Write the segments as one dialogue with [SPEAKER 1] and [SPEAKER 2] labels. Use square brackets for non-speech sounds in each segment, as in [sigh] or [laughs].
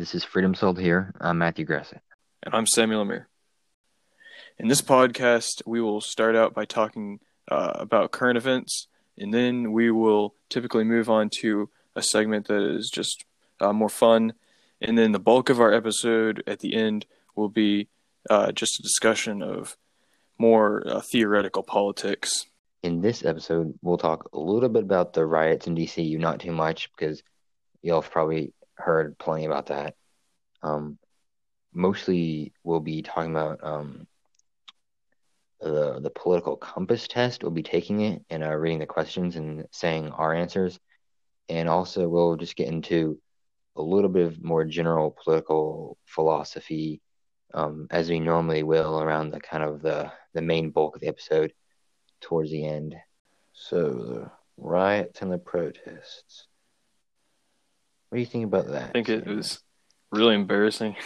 [SPEAKER 1] This is Freedom Sold here. I'm Matthew Gressett.
[SPEAKER 2] And I'm Samuel Amir. In this podcast, we will start out by talking uh, about current events, and then we will typically move on to a segment that is just uh, more fun. And then the bulk of our episode at the end will be uh, just a discussion of more uh, theoretical politics.
[SPEAKER 1] In this episode, we'll talk a little bit about the riots in DC, not too much because y'all have probably heard plenty about that. Um, mostly, we'll be talking about um, the the political compass test. We'll be taking it and uh, reading the questions and saying our answers, and also we'll just get into a little bit of more general political philosophy, um, as we normally will around the kind of the the main bulk of the episode towards the end. So the riots and the protests. What do you think about that?
[SPEAKER 2] I think it was really embarrassing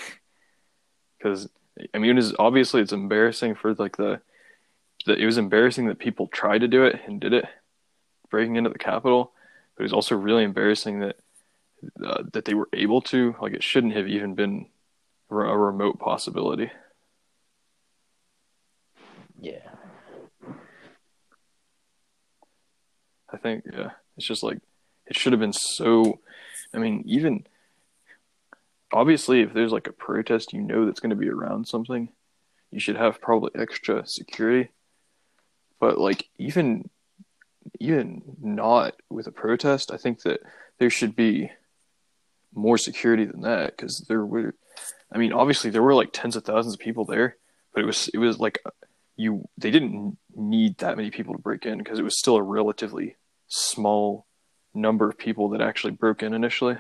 [SPEAKER 2] because I mean, it is obviously it's embarrassing for like the that it was embarrassing that people tried to do it and did it, breaking into the Capitol. But it was also really embarrassing that uh, that they were able to. Like, it shouldn't have even been a remote possibility.
[SPEAKER 1] Yeah.
[SPEAKER 2] I think yeah, it's just like it should have been so. I mean, even obviously, if there's like a protest, you know that's going to be around something, you should have probably extra security. But like even even not with a protest, I think that there should be more security than that because there were. I mean, obviously there were like tens of thousands of people there, but it was it was like you they didn't need that many people to break in because it was still a relatively small number of people that actually broke in initially.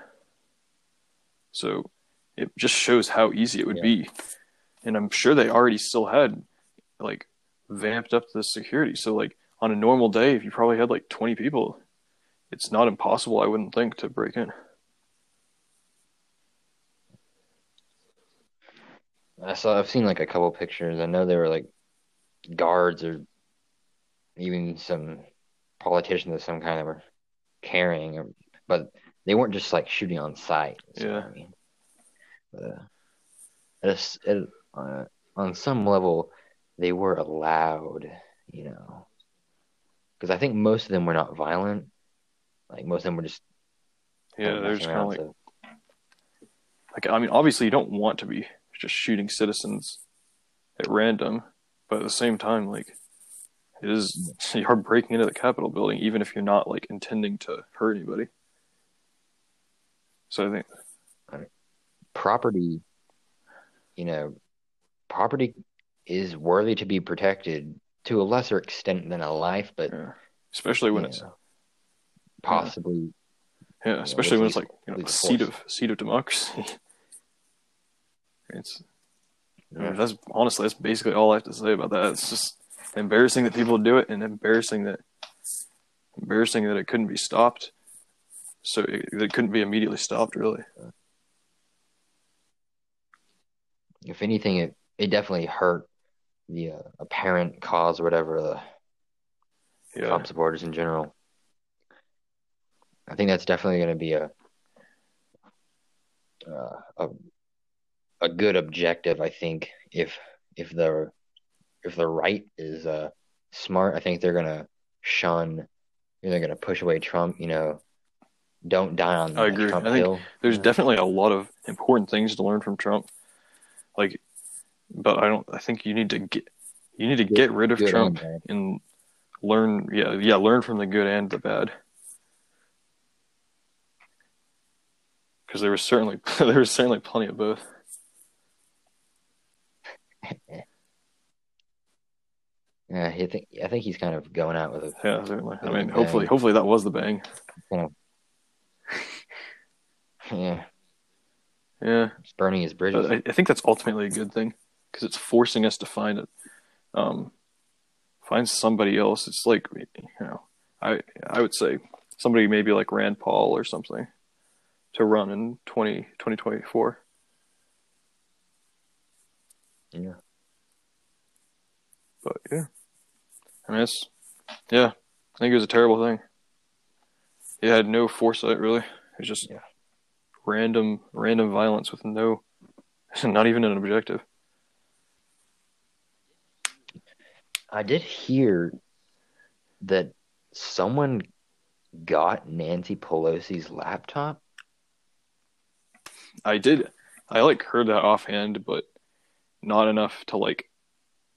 [SPEAKER 2] So it just shows how easy it would yeah. be. And I'm sure they already still had like vamped up the security. So like on a normal day, if you probably had like 20 people, it's not impossible, I wouldn't think, to break in.
[SPEAKER 1] I saw I've seen like a couple pictures. I know there were like guards or even some politicians of some kind that were carrying, but they weren't just like shooting on sight.
[SPEAKER 2] Yeah. I mean,
[SPEAKER 1] but, uh, it, it, uh, on some level, they were allowed, you know, because I think most of them were not violent. Like most of them were just
[SPEAKER 2] yeah, they're just kind of like, so. like I mean, obviously you don't want to be just shooting citizens at random, but at the same time, like it is [laughs] you're breaking into the Capitol building, even if you're not like intending to hurt anybody. So I think
[SPEAKER 1] property, you know, property is worthy to be protected to a lesser extent than a life, but
[SPEAKER 2] yeah. especially when it's
[SPEAKER 1] know, possibly.
[SPEAKER 2] Yeah, especially know, when it's like you know, a seat of seat of democracy. [laughs] it's yeah. that's honestly that's basically all I have to say about that. It's just embarrassing that people do it, and embarrassing that embarrassing that it couldn't be stopped. So it, it couldn't be immediately stopped, really.
[SPEAKER 1] If anything, it it definitely hurt the uh, apparent cause or whatever the yeah. Trump supporters in general. I think that's definitely going to be a, uh, a a good objective. I think if if the if the right is uh, smart, I think they're going to shun. They're going to push away Trump. You know, don't die on.
[SPEAKER 2] I agree.
[SPEAKER 1] Trump
[SPEAKER 2] I think
[SPEAKER 1] hill,
[SPEAKER 2] there's definitely a lot of important things to learn from Trump. Like but I don't. I think you need to get you need to get rid of Trump and, and learn. Yeah, yeah, learn from the good and the bad. Because there was certainly [laughs] there was certainly plenty of both. [laughs]
[SPEAKER 1] Yeah, I think I think he's kind of going out with it.
[SPEAKER 2] Yeah, certainly. I mean, hopefully, hopefully that was the bang.
[SPEAKER 1] Kind of, [laughs] yeah.
[SPEAKER 2] Yeah.
[SPEAKER 1] It's burning his bridges.
[SPEAKER 2] I, I, think that's ultimately a good thing because it's forcing us to find it, um, find somebody else. It's like you know, I I would say somebody maybe like Rand Paul or something to run in 20, 2024.
[SPEAKER 1] Yeah.
[SPEAKER 2] But yeah, I mean it's yeah. I think it was a terrible thing. It had no foresight really. It was just
[SPEAKER 1] yeah.
[SPEAKER 2] random random violence with no, [laughs] not even an objective.
[SPEAKER 1] I did hear that someone got Nancy Pelosi's laptop.
[SPEAKER 2] I did. I like heard that offhand, but not enough to like.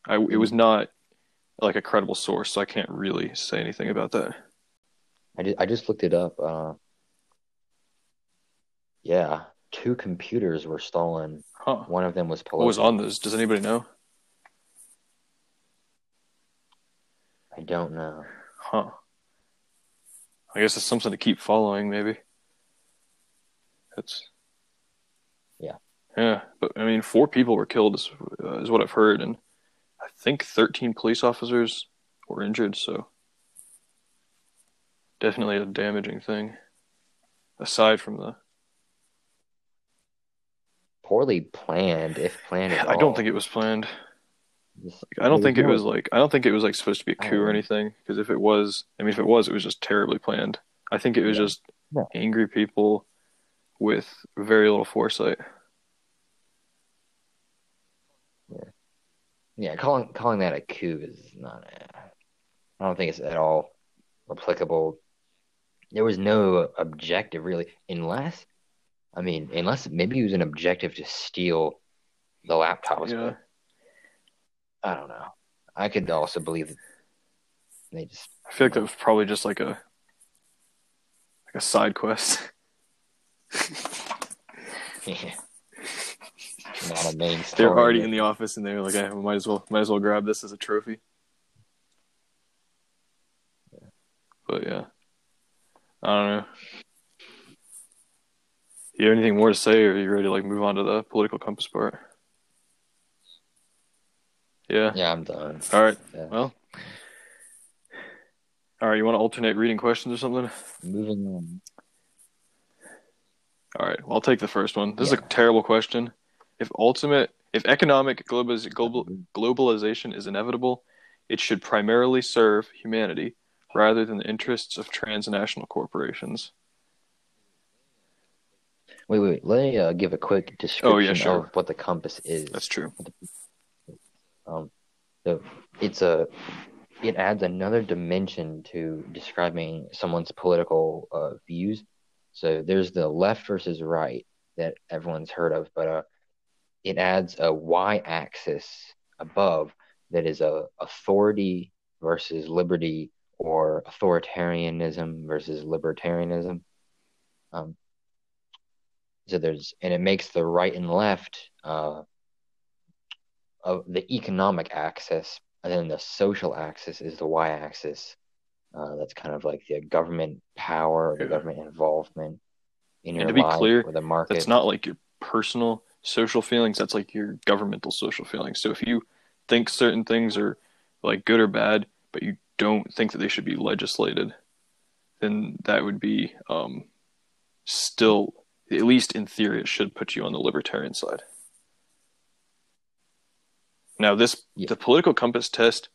[SPEAKER 2] I it was not like a credible source, so I can't really say anything about that.
[SPEAKER 1] I just, I just looked it up. Uh, yeah, two computers were stolen.
[SPEAKER 2] Huh?
[SPEAKER 1] One of them was Pelosi.
[SPEAKER 2] What was on those? Does anybody know?
[SPEAKER 1] I don't know.
[SPEAKER 2] Huh. I guess it's something to keep following, maybe. That's.
[SPEAKER 1] Yeah.
[SPEAKER 2] Yeah, but I mean, four people were killed, is, uh, is what I've heard, and I think 13 police officers were injured, so. Definitely a damaging thing. Aside from the.
[SPEAKER 1] Poorly planned, if planned
[SPEAKER 2] I
[SPEAKER 1] all.
[SPEAKER 2] don't think it was planned.
[SPEAKER 1] Just-
[SPEAKER 2] I don't think it was like I don't think it was like supposed to be a coup or
[SPEAKER 1] Oh.
[SPEAKER 2] anything. Because if it was, I mean, if it was, it was just terribly planned. I think it was
[SPEAKER 1] Yeah.
[SPEAKER 2] just
[SPEAKER 1] Yeah.
[SPEAKER 2] angry people with very little foresight.
[SPEAKER 1] Yeah, calling calling that a coup is not. I don't think it's at all applicable. There was no objective really, unless, I mean, unless maybe it was an objective to steal the laptops.
[SPEAKER 2] Yeah.
[SPEAKER 1] I don't know. I could also believe that they just.
[SPEAKER 2] I feel like that was probably just like a like a side quest. [laughs]
[SPEAKER 1] Yeah. Not a main
[SPEAKER 2] They're already in the office and they were like, eh, "I might as well might as well grab this as a trophy." But yeah, I don't know. You have anything more to say, or are you ready to like move on to the political compass part? Yeah.
[SPEAKER 1] Yeah, I'm done.
[SPEAKER 2] All right.
[SPEAKER 1] Yeah.
[SPEAKER 2] Well. All right. You want to alternate reading questions or something?
[SPEAKER 1] Moving on.
[SPEAKER 2] All right. Well, I'll take the first one. This is a terrible question. If ultimate, if economic globaliz- global, globalization is inevitable, it should primarily serve humanity rather than the interests of transnational corporations.
[SPEAKER 1] Wait, wait, wait. Let me uh, give a quick description
[SPEAKER 2] Oh, yeah, sure.
[SPEAKER 1] of what the compass is.
[SPEAKER 2] That's true.
[SPEAKER 1] Um, so it's a it adds another dimension to describing someone's political uh, views. So there's the left versus right that everyone's heard of, but uh, it adds a y-axis above that is a authority versus liberty or authoritarianism versus libertarianism. Um, so there's and it makes the right and left uh, of the economic axis, and then the social axis is the y-axis. Uh, that's kind of like the government power, or the
[SPEAKER 2] Yeah.
[SPEAKER 1] government involvement in your
[SPEAKER 2] And to be
[SPEAKER 1] life
[SPEAKER 2] clear,
[SPEAKER 1] or the market.
[SPEAKER 2] That's not like your personal social feelings. That's like your governmental social feelings. So if you think certain things are like good or bad, but you don't think that they should be legislated, then that would be um, still, at least in theory, it should put you on the libertarian side. Now, this
[SPEAKER 1] Yeah.
[SPEAKER 2] the political compass test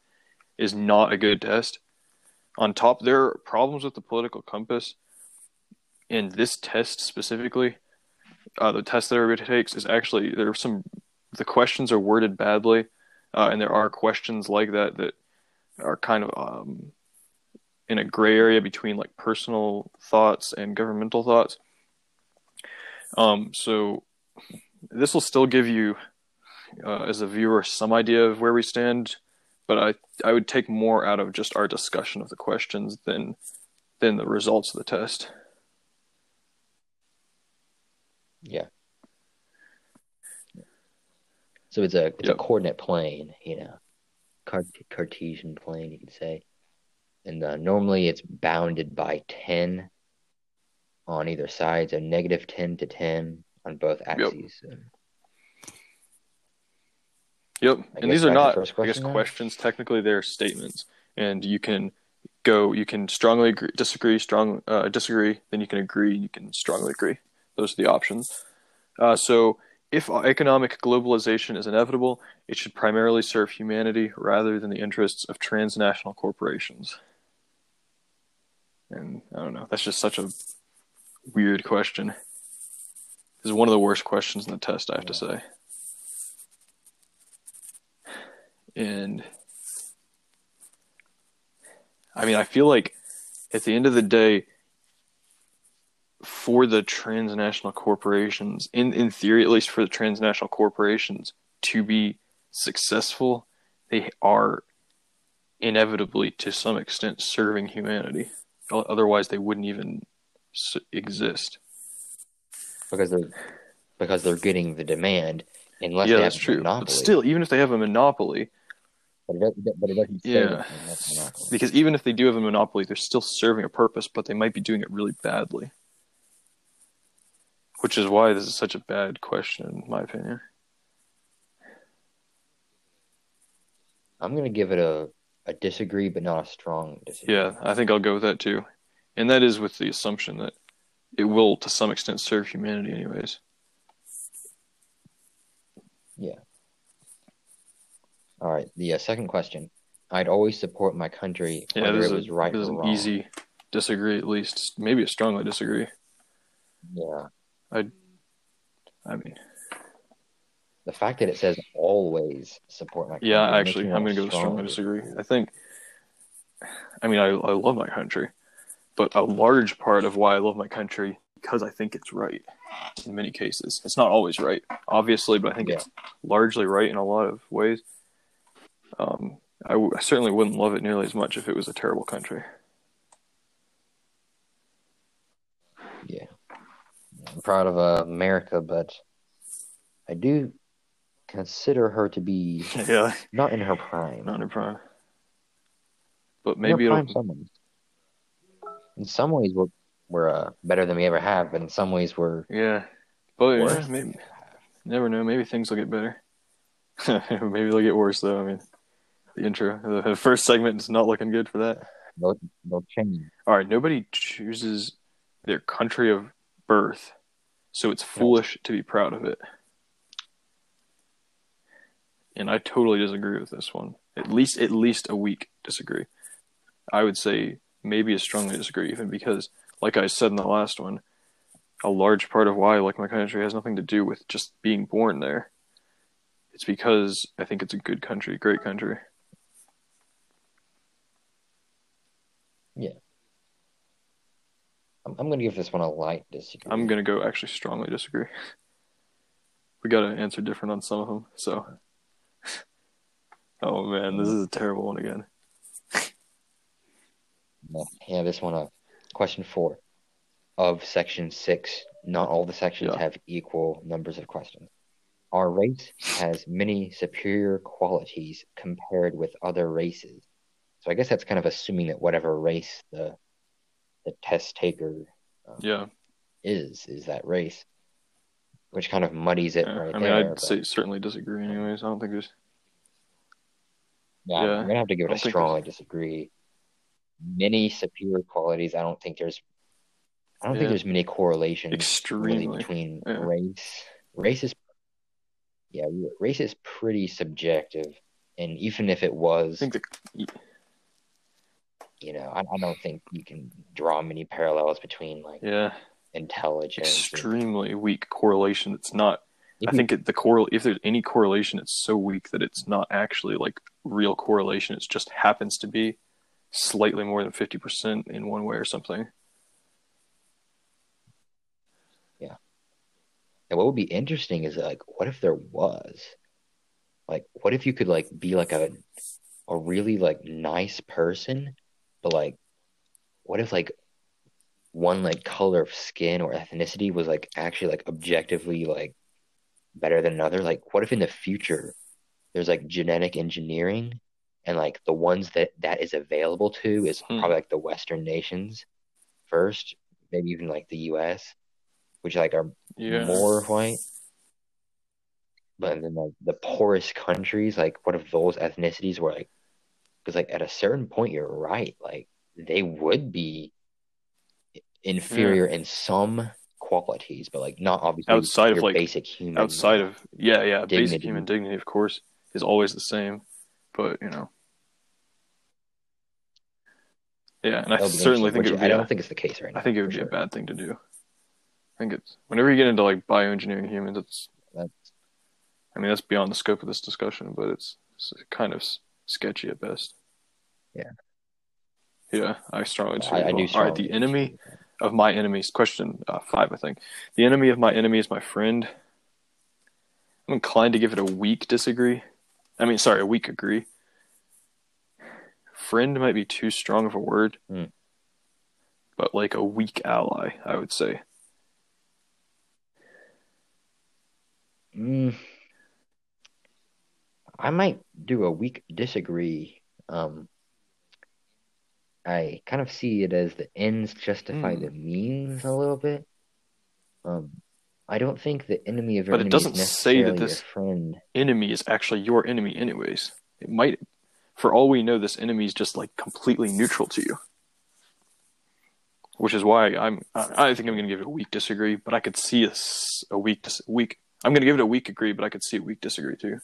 [SPEAKER 2] is not a good test. On top, there are problems with the political compass. and this test specifically, uh, the test that everybody takes is actually there are some the questions are worded badly, uh, and there are questions like that that are kind of um, in a gray area between like personal thoughts and governmental thoughts. Um, so this will still give you, uh, as a viewer, some idea of where we stand, but I I would take more out of just our discussion of the questions than than the results of the test.
[SPEAKER 1] Yeah. So it's a it's
[SPEAKER 2] Yep.
[SPEAKER 1] a coordinate plane, you know, Cart- Cartesian plane, you could say, and uh, normally it's bounded by ten on either side, so negative ten to ten on both axes. So,
[SPEAKER 2] Yep.
[SPEAKER 1] I
[SPEAKER 2] and these are not, I guess,
[SPEAKER 1] now?
[SPEAKER 2] questions. Technically, they're statements, and you can go. You can strongly agree, disagree, strong uh, disagree. Then you can agree. You can strongly agree. Those are the options. Uh, so, if economic globalization is inevitable, it should primarily serve humanity rather than the interests of transnational corporations. And I don't know. That's just such a weird question. This is one of the worst questions in the test, I have to say. And I mean, I feel like at the end of the day, for the transnational corporations, in, in theory, at least for the transnational corporations to be successful, they are inevitably, to some extent, serving humanity. Otherwise, they wouldn't even exist.
[SPEAKER 1] Because they're because they're getting the demand, unless
[SPEAKER 2] yeah,
[SPEAKER 1] they
[SPEAKER 2] that's
[SPEAKER 1] have a
[SPEAKER 2] true.
[SPEAKER 1] monopoly.
[SPEAKER 2] But still, even if they have a monopoly,
[SPEAKER 1] but it doesn't, but it doesn't
[SPEAKER 2] Yeah.
[SPEAKER 1] that they have a monopoly.
[SPEAKER 2] because even if they do have a monopoly, they're still serving a purpose, but they might be doing it really badly. Which is why this is such a bad question, in my opinion.
[SPEAKER 1] I'm gonna give it a a disagree, but not a strong disagree.
[SPEAKER 2] Yeah, I think I'll go with that too. And that is with the assumption that it will, to some extent, serve humanity, anyways. Yeah.
[SPEAKER 1] All right. The uh, second question. I'd always support my country
[SPEAKER 2] Yeah,
[SPEAKER 1] whether it was
[SPEAKER 2] a,
[SPEAKER 1] right
[SPEAKER 2] this is
[SPEAKER 1] or
[SPEAKER 2] an
[SPEAKER 1] wrong.
[SPEAKER 2] easy disagree, at least. Maybe a strongly disagree.
[SPEAKER 1] Yeah.
[SPEAKER 2] I I mean,
[SPEAKER 1] The fact that it says always support my country.
[SPEAKER 2] yeah, actually, I'm going to go strongly disagree. I think, I mean, I, I love my country, but a large part of why I love my country because I think it's right in many cases. It's not always right, obviously, but I think
[SPEAKER 1] Yeah.
[SPEAKER 2] it's largely right in a lot of ways. Um, I, w- I certainly wouldn't love it nearly as much if it was a terrible country.
[SPEAKER 1] Yeah. I'm proud of uh, America, but I do consider her to be [laughs]
[SPEAKER 2] yeah,
[SPEAKER 1] not in her prime.
[SPEAKER 2] not in prime. But maybe it'll.
[SPEAKER 1] prime. In some ways, we're, we're uh, better than we ever have, but in some ways, we're
[SPEAKER 2] Yeah, but yeah,
[SPEAKER 1] worse.
[SPEAKER 2] maybe never know. Maybe things will get better. [laughs] maybe they'll get worse though. I mean, the intro, the first segment is not looking good for that.
[SPEAKER 1] They'll, they'll change.
[SPEAKER 2] All right, nobody chooses their country of birth, so it's foolish to be proud of it. And I totally disagree with this one. At least, at least a weak disagree. I would say maybe a strongly disagree, even because, like I said in the last one, a large part of why I like my country has nothing to do with just being born there. It's because I think it's a good country, great country.
[SPEAKER 1] I'm, I'm going to give this one a light disagree.
[SPEAKER 2] I'm gonna go actually strongly disagree. We gotta answer different on some of them. So, [laughs] oh man, this is a terrible one again.
[SPEAKER 1] Yeah, yeah, this one, uh, question four of section six. Not all the sections
[SPEAKER 2] Yeah.
[SPEAKER 1] have equal numbers of questions. Our race has many superior qualities compared with other races. So I guess that's kind of assuming that whatever race the the test taker um,
[SPEAKER 2] Yeah,
[SPEAKER 1] is is that race, which kind of muddies it
[SPEAKER 2] yeah.
[SPEAKER 1] right
[SPEAKER 2] I mean,
[SPEAKER 1] there.
[SPEAKER 2] I'd
[SPEAKER 1] but-
[SPEAKER 2] say certainly disagree. Anyways, I don't think there's.
[SPEAKER 1] Yeah,
[SPEAKER 2] Yeah.
[SPEAKER 1] I'm gonna have to give it a strongly disagree. Many superior qualities. I don't think there's. I don't
[SPEAKER 2] Yeah.
[SPEAKER 1] think there's many correlations really between race. Race is. Yeah, race is pretty subjective, and even if it
[SPEAKER 2] I
[SPEAKER 1] was,
[SPEAKER 2] think the
[SPEAKER 1] you know, I, I don't think you can draw many parallels between like
[SPEAKER 2] yeah
[SPEAKER 1] intelligence. and-
[SPEAKER 2] extremely weak correlation. It's not. I
[SPEAKER 1] you-
[SPEAKER 2] think it, the correl if there's any correlation, it's so weak that it's not actually like real correlation. It just happens to be slightly more than fifty percent in one way or something. Yeah.
[SPEAKER 1] And what would be interesting is like, what if there was, like, what if you could like be like a, a really like nice person, but like, what if like one like color of skin or ethnicity was like actually like objectively like better than another? Like, what if in the future there's like genetic engineering and like the ones that that is available to is
[SPEAKER 2] Hmm.
[SPEAKER 1] probably like the Western nations first, maybe even like the U.S., which like are
[SPEAKER 2] Yeah.
[SPEAKER 1] more white. But then like the poorest countries, like what if those ethnicities were like, because like at a certain point, you're right, like they would be inferior in some qualities, but like not obviously
[SPEAKER 2] Outside of, like,
[SPEAKER 1] basic human.
[SPEAKER 2] outside of yeah yeah basic
[SPEAKER 1] Dignity.
[SPEAKER 2] human dignity of course is always the same but you know yeah and i certainly think it would be
[SPEAKER 1] I
[SPEAKER 2] a-
[SPEAKER 1] don't think it's the case right now.
[SPEAKER 2] I think it would be a bad thing to do I think it's whenever you get into like bioengineering humans, it's
[SPEAKER 1] That's
[SPEAKER 2] I mean that's beyond the scope of this discussion, but it's, it's kind of sketchy at best.
[SPEAKER 1] Yeah.
[SPEAKER 2] Yeah, I strongly disagree.
[SPEAKER 1] I, I do.
[SPEAKER 2] All right, the enemy of my enemies. Question uh, five, I think. The enemy of my enemy is my friend. I'm inclined to give it a weak disagree. I mean, sorry, a weak agree. Friend might be too strong of a word,
[SPEAKER 1] Hmm.
[SPEAKER 2] but like a weak ally, I would say.
[SPEAKER 1] Mm, I might do a weak disagree. Um, I kind of see it as the ends justify
[SPEAKER 2] Hmm.
[SPEAKER 1] the means a little bit. Um, I don't think the enemy of your
[SPEAKER 2] But it
[SPEAKER 1] enemy
[SPEAKER 2] doesn't
[SPEAKER 1] is
[SPEAKER 2] say that this-
[SPEAKER 1] your friend.
[SPEAKER 2] Enemy is actually your enemy, anyways. It might, for all we know, this enemy is just like completely neutral to you. Which is why I'm. I I think I'm going to give it a weak disagree, but I could see a weak dis- weak. I'm going to give it a weak agree, but I could see a weak disagree too.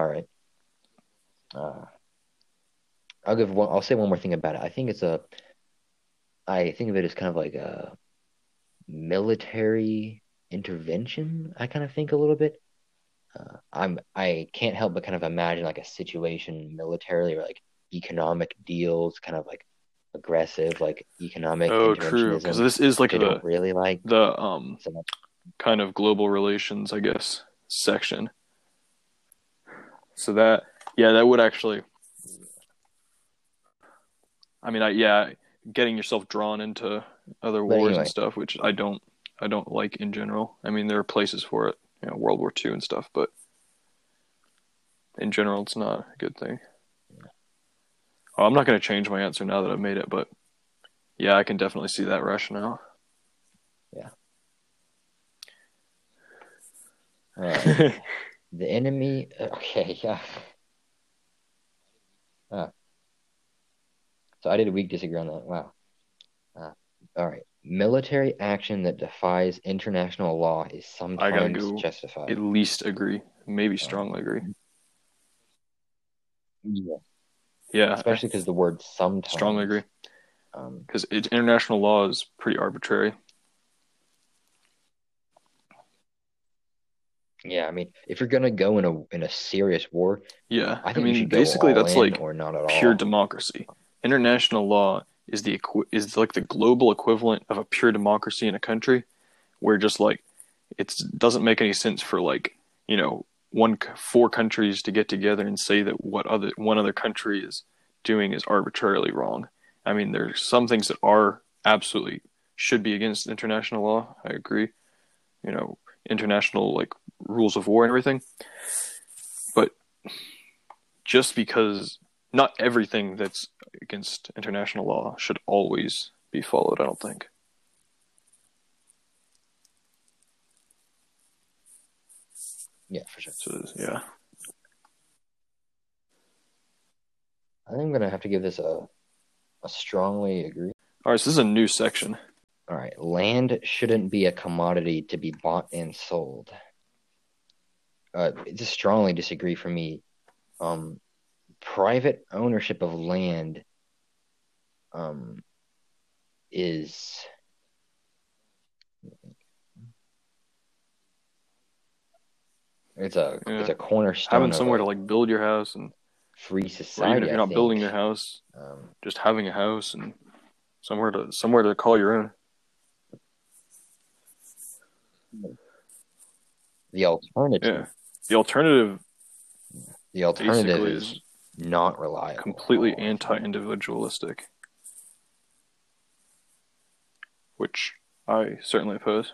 [SPEAKER 1] All right. Uh, I'll give one. I'll say one more thing about it. I think it's a. I think of it as kind of like a military intervention. I kind of think a little bit. Uh, I'm. I can't help but kind of imagine like a situation militarily or like economic deals, kind of like aggressive, like economic
[SPEAKER 2] Oh, true. Because this is like
[SPEAKER 1] which I
[SPEAKER 2] the
[SPEAKER 1] don't really like
[SPEAKER 2] the um
[SPEAKER 1] so
[SPEAKER 2] kind of global relations, I guess, section. So that yeah, that would actually. I mean, I yeah, getting yourself drawn into other wars
[SPEAKER 1] anyway.
[SPEAKER 2] and stuff, which I don't, I don't like in general. I mean, there are places for it, you know, World War II and stuff, but in general, it's not a good thing. Oh, I'm not going to change my answer now that I've made it, but yeah, I can definitely see that rationale. Yeah.
[SPEAKER 1] All right. [laughs] The enemy. [laughs] Okay, yeah. Ah. So I did a weak disagree on that. Wow. Uh, all right. Military action that defies international law is sometimes
[SPEAKER 2] go
[SPEAKER 1] justified.
[SPEAKER 2] At least agree, maybe strongly agree.
[SPEAKER 1] Yeah.
[SPEAKER 2] Yeah,
[SPEAKER 1] Especially because the word sometimes.
[SPEAKER 2] strongly agree
[SPEAKER 1] Um,
[SPEAKER 2] because international law is pretty arbitrary.
[SPEAKER 1] Yeah, I mean, if you're gonna go in a in a serious war,
[SPEAKER 2] Yeah,
[SPEAKER 1] I
[SPEAKER 2] I, mean,
[SPEAKER 1] go
[SPEAKER 2] basically
[SPEAKER 1] all
[SPEAKER 2] that's like
[SPEAKER 1] or not at
[SPEAKER 2] pure
[SPEAKER 1] all.
[SPEAKER 2] democracy. International law is the equi- is like the global equivalent of a pure democracy in a country, where just like it doesn't make any sense for like you know one four countries to get together and say that what other one other country is doing is arbitrarily wrong. I mean, there's some things that are absolutely should be against international law. I agree. You know, international like rules of war and everything. But just because not everything that's against international law should always be followed, I don't think.
[SPEAKER 1] Yeah, for sure.
[SPEAKER 2] So yeah.
[SPEAKER 1] I think I'm gonna have to give this a a strongly agree.
[SPEAKER 2] All right, so this is a new section.
[SPEAKER 1] All right, land shouldn't be a commodity to be bought and sold. Uh, it's strongly disagree for me. Um, private ownership of land, um, is it's a
[SPEAKER 2] Yeah.
[SPEAKER 1] it's a cornerstone
[SPEAKER 2] Having somewhere to like build your house and
[SPEAKER 1] free society.
[SPEAKER 2] even if you're not building your house,
[SPEAKER 1] Um,
[SPEAKER 2] just having a house and somewhere to somewhere to call your own.
[SPEAKER 1] the alternative,
[SPEAKER 2] Yeah. The alternative
[SPEAKER 1] the alternative is
[SPEAKER 2] is
[SPEAKER 1] not reliable.
[SPEAKER 2] completely
[SPEAKER 1] at all, I think.
[SPEAKER 2] anti-individualistic, which I certainly oppose.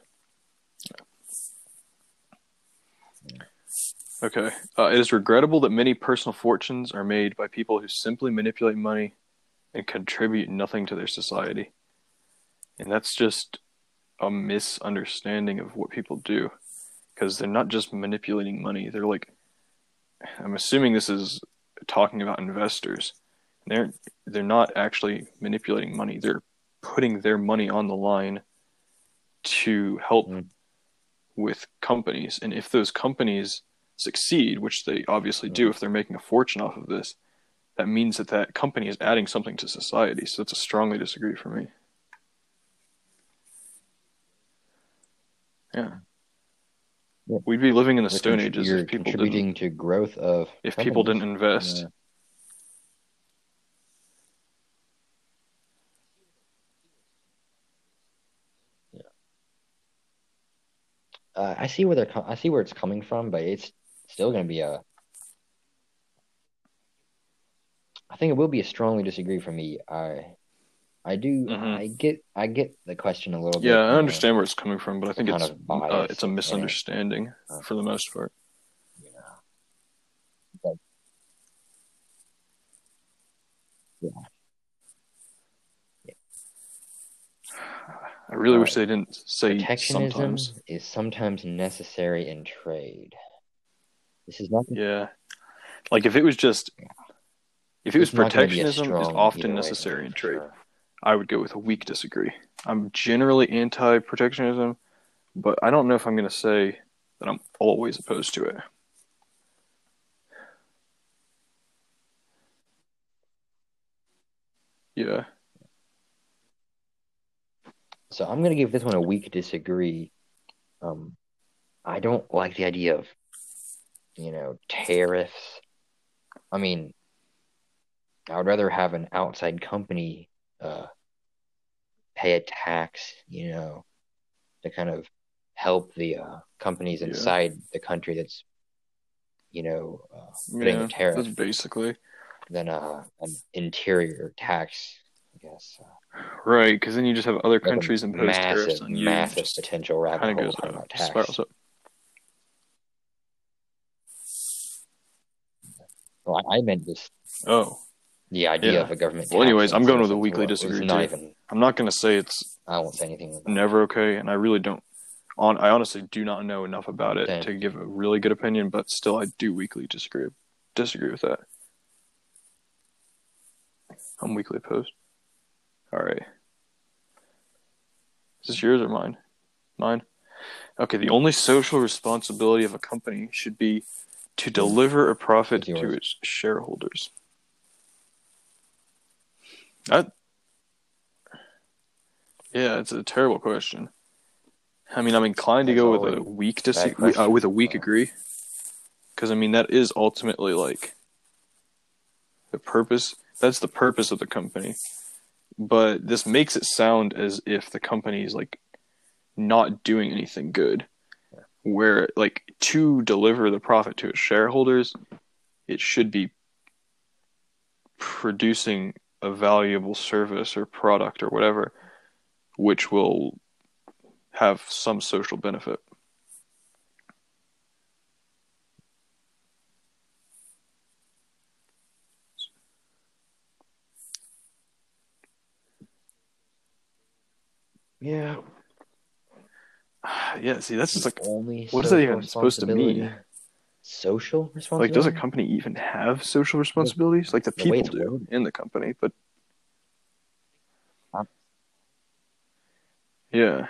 [SPEAKER 2] Okay. Uh, it is regrettable that many personal fortunes are made by people who simply manipulate money and contribute nothing to their society. And that's just a misunderstanding of what people do. Because they're not just manipulating money, they're like, I'm assuming this is talking about investors. They're they're not actually manipulating money. They're putting their money on the line to help
[SPEAKER 1] Mm.
[SPEAKER 2] with companies. And if those companies succeed, which they obviously do if they're making a fortune off of this, that means that that company is adding something to society. So that's a strongly disagree for me. Yeah.
[SPEAKER 1] Yeah.
[SPEAKER 2] We'd be living in the Stone Ages if people
[SPEAKER 1] contributing
[SPEAKER 2] didn't
[SPEAKER 1] to growth of
[SPEAKER 2] if people didn't invest.
[SPEAKER 1] Yeah. Uh, I see where they're co- I see where it's coming from, but it's still going to be a. I think it will be a strongly disagree for me. I, I do.
[SPEAKER 2] Mhm.
[SPEAKER 1] I get. I get the question a little bit.
[SPEAKER 2] Yeah, I
[SPEAKER 1] know,
[SPEAKER 2] understand where it's coming from, but I think it's uh, it's a misunderstanding
[SPEAKER 1] Uh,
[SPEAKER 2] for the most part.
[SPEAKER 1] know. But yeah,
[SPEAKER 2] I really
[SPEAKER 1] All
[SPEAKER 2] wish they didn't say
[SPEAKER 1] protectionism
[SPEAKER 2] sometimes.
[SPEAKER 1] is sometimes necessary in trade. This is not.
[SPEAKER 2] Yeah, like if it was just if it was
[SPEAKER 1] it's not gonna be a
[SPEAKER 2] protectionism is often
[SPEAKER 1] way,
[SPEAKER 2] necessary in trade.
[SPEAKER 1] sure.
[SPEAKER 2] I would go with a weak disagree. I'm generally anti-protectionism, but I don't know if I'm going to say that I'm always opposed to it. Yeah,
[SPEAKER 1] So I'm gonna give this one a weak disagree. Um, I don't like the idea of, you know, tariffs. I mean, I would rather have an outside company uh, pay a tax, you know, to kind of help the uh, companies
[SPEAKER 2] Yeah.
[SPEAKER 1] inside the country that's, you know, uh, putting
[SPEAKER 2] yeah,
[SPEAKER 1] the tariff
[SPEAKER 2] that's basically
[SPEAKER 1] than uh, an interior tax, I guess. Uh,
[SPEAKER 2] right. Because then you just have other countries impose tariffs
[SPEAKER 1] massive,
[SPEAKER 2] on you.
[SPEAKER 1] massive
[SPEAKER 2] Just
[SPEAKER 1] potential rabbit hole
[SPEAKER 2] goes
[SPEAKER 1] tax.
[SPEAKER 2] spirals up.
[SPEAKER 1] Well, I I meant just
[SPEAKER 2] Oh,
[SPEAKER 1] the idea
[SPEAKER 2] Yeah.
[SPEAKER 1] of a government.
[SPEAKER 2] Well, anyways, I'm going with a
[SPEAKER 1] weakly
[SPEAKER 2] disagree,
[SPEAKER 1] Not even.
[SPEAKER 2] I'm not going to say it's
[SPEAKER 1] I won't say anything.
[SPEAKER 2] Never okay, and I really don't. On, I honestly do not know enough about it to give a really good opinion, but still, I do weakly disagree. Disagree with that. I'm weakly opposed. All right. Is this yours or mine? Mine. Okay. The only social responsibility of a company should be to deliver a profit
[SPEAKER 1] It's
[SPEAKER 2] to its shareholders. That. Yeah, it's a terrible question. I mean, I'm inclined to
[SPEAKER 1] That's
[SPEAKER 2] go with a
[SPEAKER 1] always
[SPEAKER 2] weak
[SPEAKER 1] bad
[SPEAKER 2] disagree, uh, with a weak
[SPEAKER 1] Yeah.
[SPEAKER 2] agree, because I mean that is ultimately like the purpose. That's the purpose of the company, but this makes it sound as if the company is like not doing anything good. Where like to deliver the profit to its shareholders, it should be producing a valuable service or product or whatever, which will have some social benefit.
[SPEAKER 1] Yeah. [sighs]
[SPEAKER 2] Yeah, see, that's just like,
[SPEAKER 1] only.
[SPEAKER 2] what is that even supposed to mean?
[SPEAKER 1] Responsibility?
[SPEAKER 2] Like, does a company even have social responsibilities? Like the people do in the company, but
[SPEAKER 1] Um,
[SPEAKER 2] yeah,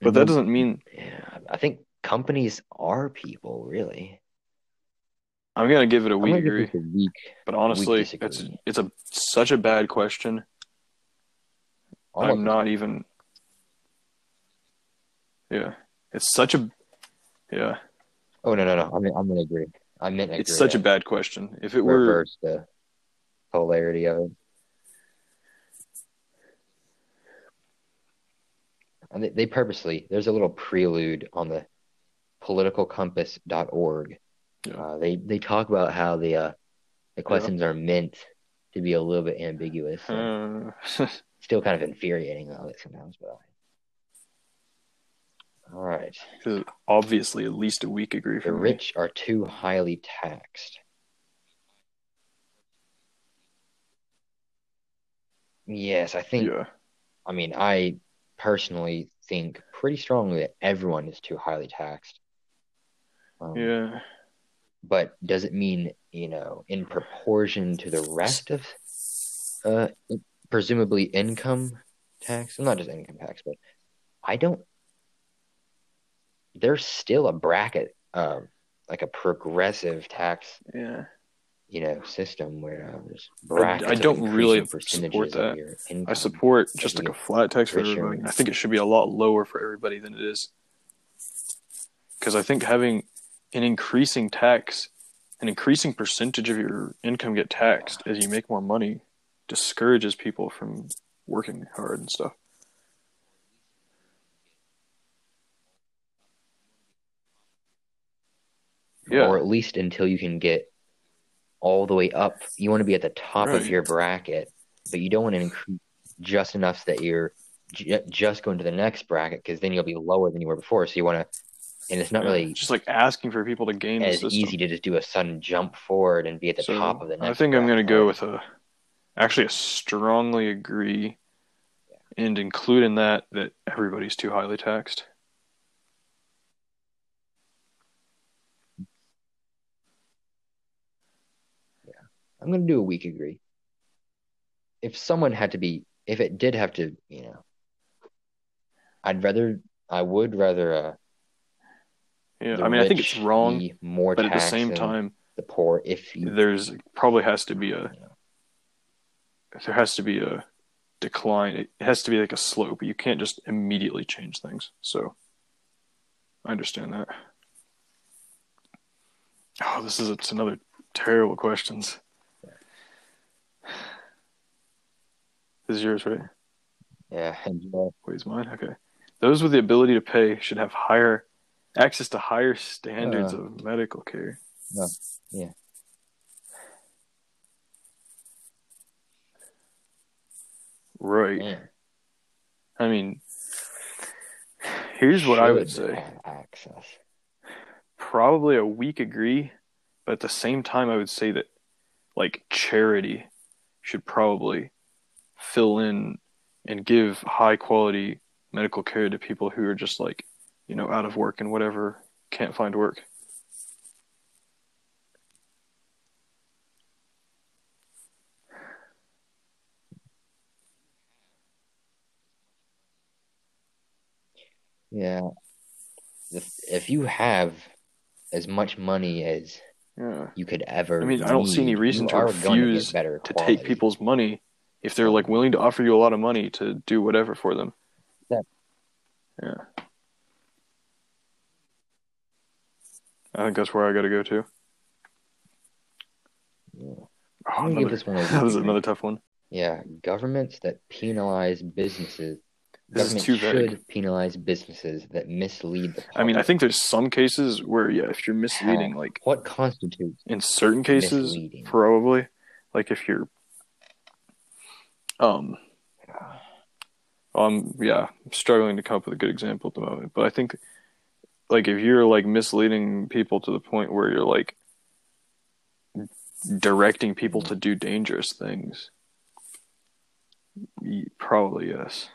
[SPEAKER 2] but that
[SPEAKER 1] Mhm.
[SPEAKER 2] doesn't mean
[SPEAKER 1] Yeah, I think companies are people, really.
[SPEAKER 2] I'm gonna give it a
[SPEAKER 1] I'm
[SPEAKER 2] weak
[SPEAKER 1] gonna
[SPEAKER 2] agree.
[SPEAKER 1] a weak.
[SPEAKER 2] But honestly, it's it's a such a bad question.
[SPEAKER 1] almost-
[SPEAKER 2] I'm not even. Yeah, it's such a. Yeah,
[SPEAKER 1] Oh no no no! I'm I'm gonna agree. I meant agree.
[SPEAKER 2] it's such a bad question. If it were,
[SPEAKER 1] reverse the polarity of it. And they, they purposely there's a little prelude on the politicalcompass.org.
[SPEAKER 2] Yeah.
[SPEAKER 1] Uh, they they talk about how the uh, the questions are meant to be a little bit ambiguous.
[SPEAKER 2] uh, [laughs]
[SPEAKER 1] still kind of infuriating though It sometimes, but all right.
[SPEAKER 2] obviously, at least a weak agree
[SPEAKER 1] The
[SPEAKER 2] for me.
[SPEAKER 1] rich are too highly taxed. Yes, I think.
[SPEAKER 2] Yeah,
[SPEAKER 1] I mean, I personally think pretty strongly that everyone is too highly taxed. Um,
[SPEAKER 2] yeah,
[SPEAKER 1] But does it mean, you know, in proportion to the rest of, uh, presumably income tax? Not just income tax, but I don't. There's still a bracket, um, like a progressive tax
[SPEAKER 2] yeah.
[SPEAKER 1] you know system where uh, there's
[SPEAKER 2] I,
[SPEAKER 1] brackets
[SPEAKER 2] I
[SPEAKER 1] of
[SPEAKER 2] don't really support that. I support just like a flat tax for
[SPEAKER 1] for
[SPEAKER 2] everybody. I think it should be a lot lower for everybody than it is. Because I think having an increasing tax, an increasing percentage of your income get taxed as you make more money, discourages people from working hard and stuff. Yeah.
[SPEAKER 1] or at least until you can get all the way up. You want to be at the top
[SPEAKER 2] Right.
[SPEAKER 1] of your bracket, but you don't want to increase just enough so that you're j- just going to the next bracket because then you'll be lower than you were before. So you want to, and it's not
[SPEAKER 2] Yeah,
[SPEAKER 1] really
[SPEAKER 2] just like asking for people to gain system.
[SPEAKER 1] easy to just do a sudden jump forward and be at the
[SPEAKER 2] So
[SPEAKER 1] top of the next.
[SPEAKER 2] I think I'm going to go with a actually a strongly agree and include in that that everybody's too highly taxed.
[SPEAKER 1] I'm going to do a weak agree. If someone had to be, if it did have to, you know, I'd rather, I would rather, uh,
[SPEAKER 2] Yeah, I mean I think it's wrong,
[SPEAKER 1] more
[SPEAKER 2] but at the same time
[SPEAKER 1] the poor. If you,
[SPEAKER 2] there's probably has to be a
[SPEAKER 1] you know,
[SPEAKER 2] there has to be a decline. It has to be like a slope. You can't just immediately change things. So I understand that. Oh, this is it's another terrible questions. This is yours, right?
[SPEAKER 1] yeah, and, uh,
[SPEAKER 2] Wait, is mine? Okay. Those with the ability to pay should have higher access to higher standards
[SPEAKER 1] Uh.
[SPEAKER 2] of medical care.
[SPEAKER 1] No, yeah.
[SPEAKER 2] Right.
[SPEAKER 1] man,
[SPEAKER 2] I mean, here's what I would say.
[SPEAKER 1] access.
[SPEAKER 2] Probably a weak agree, but at the same time, I would say that like charity should probably fill in and give high quality medical care to people who are just like, you know, out of work and whatever, can't find work.
[SPEAKER 1] Yeah, if if you have as much money as
[SPEAKER 2] Yeah.
[SPEAKER 1] you could ever,
[SPEAKER 2] I mean, I don't see any reason to
[SPEAKER 1] are gonna get
[SPEAKER 2] refuse to take people's money if they're like willing to offer you a lot of money to do whatever for them.
[SPEAKER 1] Yeah.
[SPEAKER 2] Yeah. I think that's where I got to go to.
[SPEAKER 1] Yeah.
[SPEAKER 2] Oh,
[SPEAKER 1] give
[SPEAKER 2] another,
[SPEAKER 1] this one [laughs]
[SPEAKER 2] that was another tough one.
[SPEAKER 1] Yeah, governments that penalize businesses.
[SPEAKER 2] This is
[SPEAKER 1] Government
[SPEAKER 2] too vague.
[SPEAKER 1] should penalize businesses that mislead the public.
[SPEAKER 2] I mean, I think there's some cases where, yeah, if you're misleading,
[SPEAKER 1] How?
[SPEAKER 2] like
[SPEAKER 1] what constitutes
[SPEAKER 2] in certain cases,
[SPEAKER 1] misleading?
[SPEAKER 2] probably, like if you're, um, um, yeah, I'm struggling to come up with a good example at the moment, but I think, like, if you're like misleading people to the point where you're like directing people to do dangerous things, probably yes.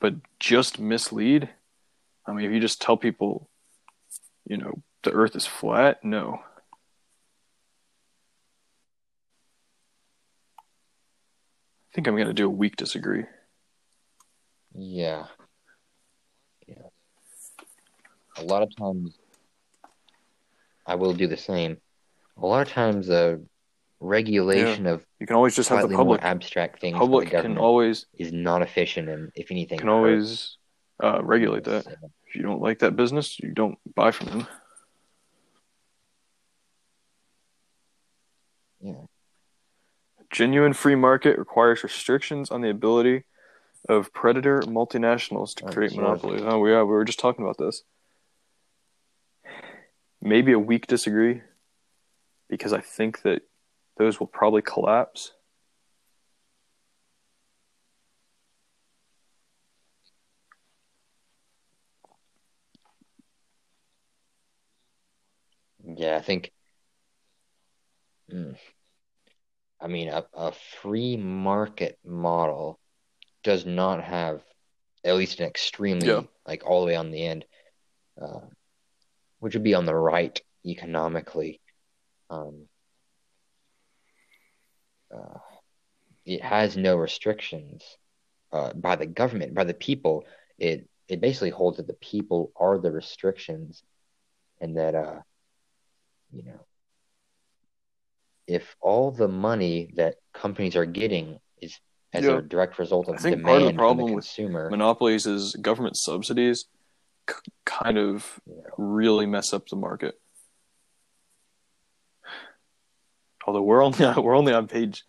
[SPEAKER 2] But just mislead, I mean, if you just tell people, you know, the Earth is flat, no. Think I'm going to do a weak disagree.
[SPEAKER 1] Yeah. Yeah. A lot of times, I will do the same. A lot of times, uh, regulation of
[SPEAKER 2] You can always just have the public.
[SPEAKER 1] abstract things
[SPEAKER 2] Public
[SPEAKER 1] the
[SPEAKER 2] can always
[SPEAKER 1] is not efficient, and if anything,
[SPEAKER 2] can
[SPEAKER 1] hurts
[SPEAKER 2] always uh, regulate that. If you don't like that business, you don't buy from them.
[SPEAKER 1] Yeah.
[SPEAKER 2] Genuine free market requires restrictions on the ability of predator multinationals to create monopolies. Oh, yeah, we were just talking about this. Maybe a weak disagree because I think that those will probably collapse.
[SPEAKER 1] Yeah, I think. Mm, I mean, a, a free market model does not have at least an extremely
[SPEAKER 2] Yeah.
[SPEAKER 1] like all the way on the end, uh, which would be on the right economically. Um, uh, it has no restrictions uh, by the government, by the people. It it basically holds that the people are the restrictions, and that uh, you know, if all the money that companies are getting is as
[SPEAKER 2] Yeah.
[SPEAKER 1] a direct result of
[SPEAKER 2] I think
[SPEAKER 1] demand
[SPEAKER 2] part of the problem
[SPEAKER 1] the
[SPEAKER 2] with monopolies is government subsidies c- kind of
[SPEAKER 1] Yeah.
[SPEAKER 2] really mess up the market. Although we're only [laughs] we're only on page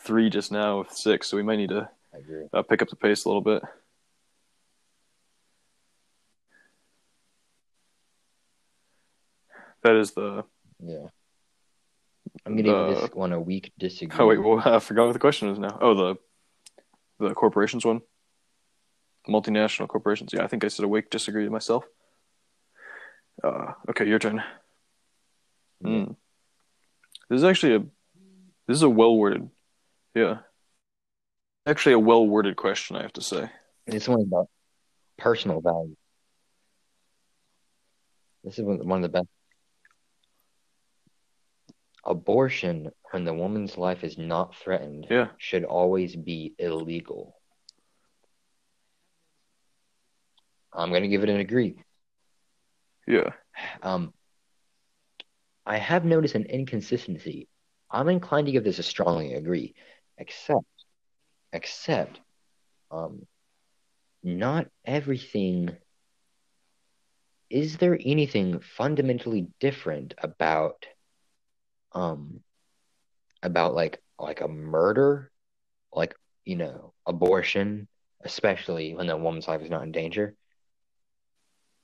[SPEAKER 2] three just now with six, so we might need to uh, pick up the pace a little bit. That is the
[SPEAKER 1] Yeah. I'm gonna give this one a weak disagree.
[SPEAKER 2] oh wait, well, [laughs] I forgot what the question is now. Oh, the the corporations one, multinational corporations. Yeah, I think I said a weak disagree to myself. Uh, okay, your turn. Hmm. This is actually a this is a well worded, yeah. Actually, a well worded question. I have to say.
[SPEAKER 1] It's one's about personal value. This is one one of the best. Abortion, when the woman's life is not threatened,
[SPEAKER 2] Yeah.
[SPEAKER 1] should always be illegal. I'm gonna give it an agree.
[SPEAKER 2] Yeah.
[SPEAKER 1] Um, I have noticed an inconsistency. I'm inclined to give this a strongly agree, except, except, um, not everything. Is there anything fundamentally different about, um, about like like a murder, like you know, abortion, especially when the woman's life is not in danger?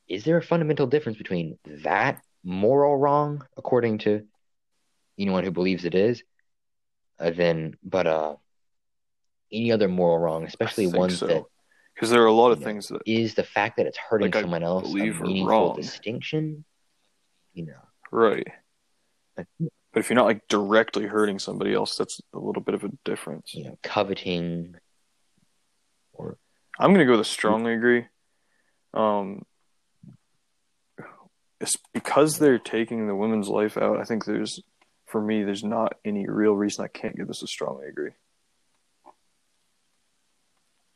[SPEAKER 1] Is there a fundamental difference between that moral wrong, according to anyone who believes it is, uh, than but uh any other moral wrong, especially ones
[SPEAKER 2] so.
[SPEAKER 1] that
[SPEAKER 2] Because there are a lot of
[SPEAKER 1] know,
[SPEAKER 2] things that
[SPEAKER 1] is the fact that it's hurting
[SPEAKER 2] Like, I
[SPEAKER 1] someone else a meaningful
[SPEAKER 2] wrong.
[SPEAKER 1] distinction? You know,
[SPEAKER 2] right.
[SPEAKER 1] I-
[SPEAKER 2] But if you're not like directly hurting somebody else, that's a little bit of a difference.
[SPEAKER 1] you know, coveting or
[SPEAKER 2] I'm gonna go with a strongly agree. Um, it's because they're taking the women's life out. I think there's, for me, there's not any real reason I can't give this a strongly agree.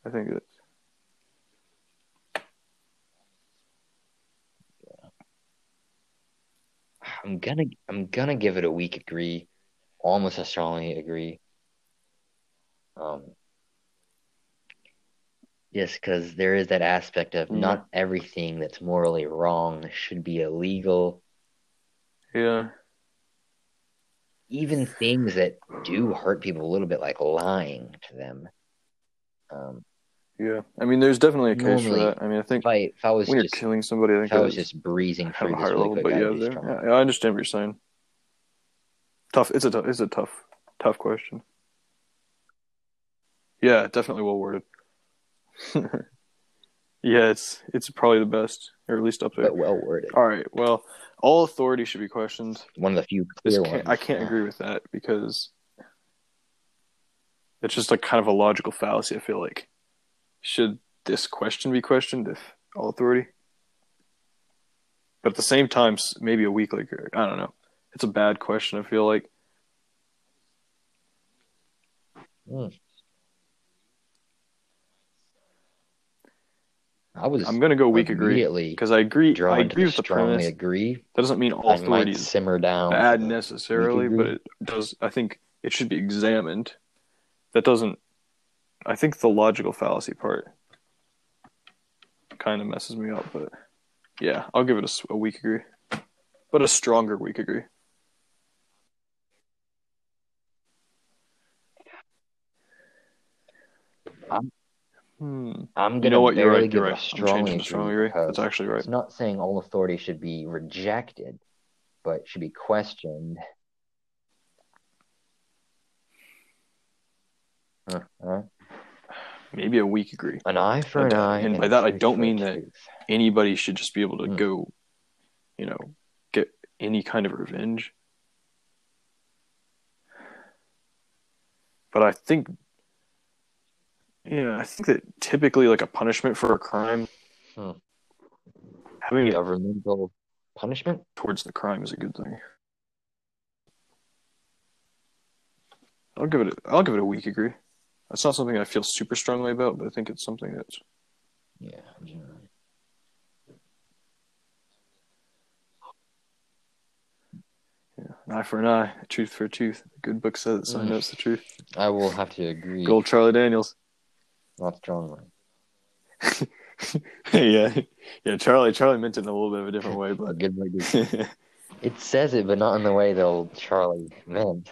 [SPEAKER 2] I think that
[SPEAKER 1] I'm gonna I'm gonna give it a weak agree, almost a strongly agree. Um, yes, because there is that aspect of
[SPEAKER 2] Yeah.
[SPEAKER 1] not everything that's morally wrong should be illegal.
[SPEAKER 2] yeah,
[SPEAKER 1] Even things that do hurt people a little bit, like lying to them. Um,
[SPEAKER 2] yeah. I mean, there's definitely a case
[SPEAKER 1] Normally,
[SPEAKER 2] for that. I mean, I think
[SPEAKER 1] if I if I was
[SPEAKER 2] when you're killing somebody, I think
[SPEAKER 1] I was just breezing through this
[SPEAKER 2] higher
[SPEAKER 1] really
[SPEAKER 2] level. But
[SPEAKER 1] I
[SPEAKER 2] yeah, there, yeah, I understand what you're saying. Tough. It's a tough. It's a tough, tough question. Yeah, definitely well worded. [laughs] yeah, it's it's probably the best, or at least up there.
[SPEAKER 1] but well worded.
[SPEAKER 2] All right. Well, all authority should be questioned.
[SPEAKER 1] One of the few clear
[SPEAKER 2] can't,
[SPEAKER 1] ones.
[SPEAKER 2] I can't
[SPEAKER 1] Yeah.
[SPEAKER 2] agree with that because it's just like kind of a logical fallacy. I feel like should this question be questioned if all authority? But at the same time, maybe a weak like I don't know. It's a bad question. I feel like hmm.
[SPEAKER 1] I was
[SPEAKER 2] I'm gonna go weak agree
[SPEAKER 1] immediately
[SPEAKER 2] because I agree. I agree with the
[SPEAKER 1] strongly
[SPEAKER 2] premise.
[SPEAKER 1] agree.
[SPEAKER 2] That doesn't mean all authority is
[SPEAKER 1] simmer down.
[SPEAKER 2] bad necessarily, but it does. I think it should be examined. That doesn't. I think the logical fallacy part kind of messes me up, but yeah, I'll give it a weak agree, but a stronger weak agree.
[SPEAKER 1] I'm-
[SPEAKER 2] Hmm.
[SPEAKER 1] I'm
[SPEAKER 2] You know what? You're right. You're right.
[SPEAKER 1] a strongly
[SPEAKER 2] strongly agree. That's actually right.
[SPEAKER 1] It's not saying all authority should be rejected, but should be questioned. Huh, huh?
[SPEAKER 2] Maybe a weak agree.
[SPEAKER 1] An eye for an
[SPEAKER 2] And-
[SPEAKER 1] eye,
[SPEAKER 2] and by that I don't mean that-
[SPEAKER 1] tooth.
[SPEAKER 2] Anybody should just be able to
[SPEAKER 1] Hmm.
[SPEAKER 2] go, you know, get any kind of revenge. But I think, yeah, I think that typically, like a punishment for a crime,
[SPEAKER 1] Hmm.
[SPEAKER 2] having
[SPEAKER 1] Governmental punishment?
[SPEAKER 2] towards the crime is a good thing. I'll give it. A, I'll give it a weak agree. That's not something I feel super strongly about, but I think it's something that's
[SPEAKER 1] Yeah.
[SPEAKER 2] An eye for an eye, a tooth for a tooth. The good book says it, so I
[SPEAKER 1] Mm.
[SPEAKER 2] know it's the truth.
[SPEAKER 1] I will have to agree.
[SPEAKER 2] Good old Charlie Daniels.
[SPEAKER 1] Not strongly. [laughs]
[SPEAKER 2] yeah, yeah. Charlie, Charlie meant it in a little bit of a different way, but
[SPEAKER 1] good way [laughs] It says it, but not in the way the old Charlie meant.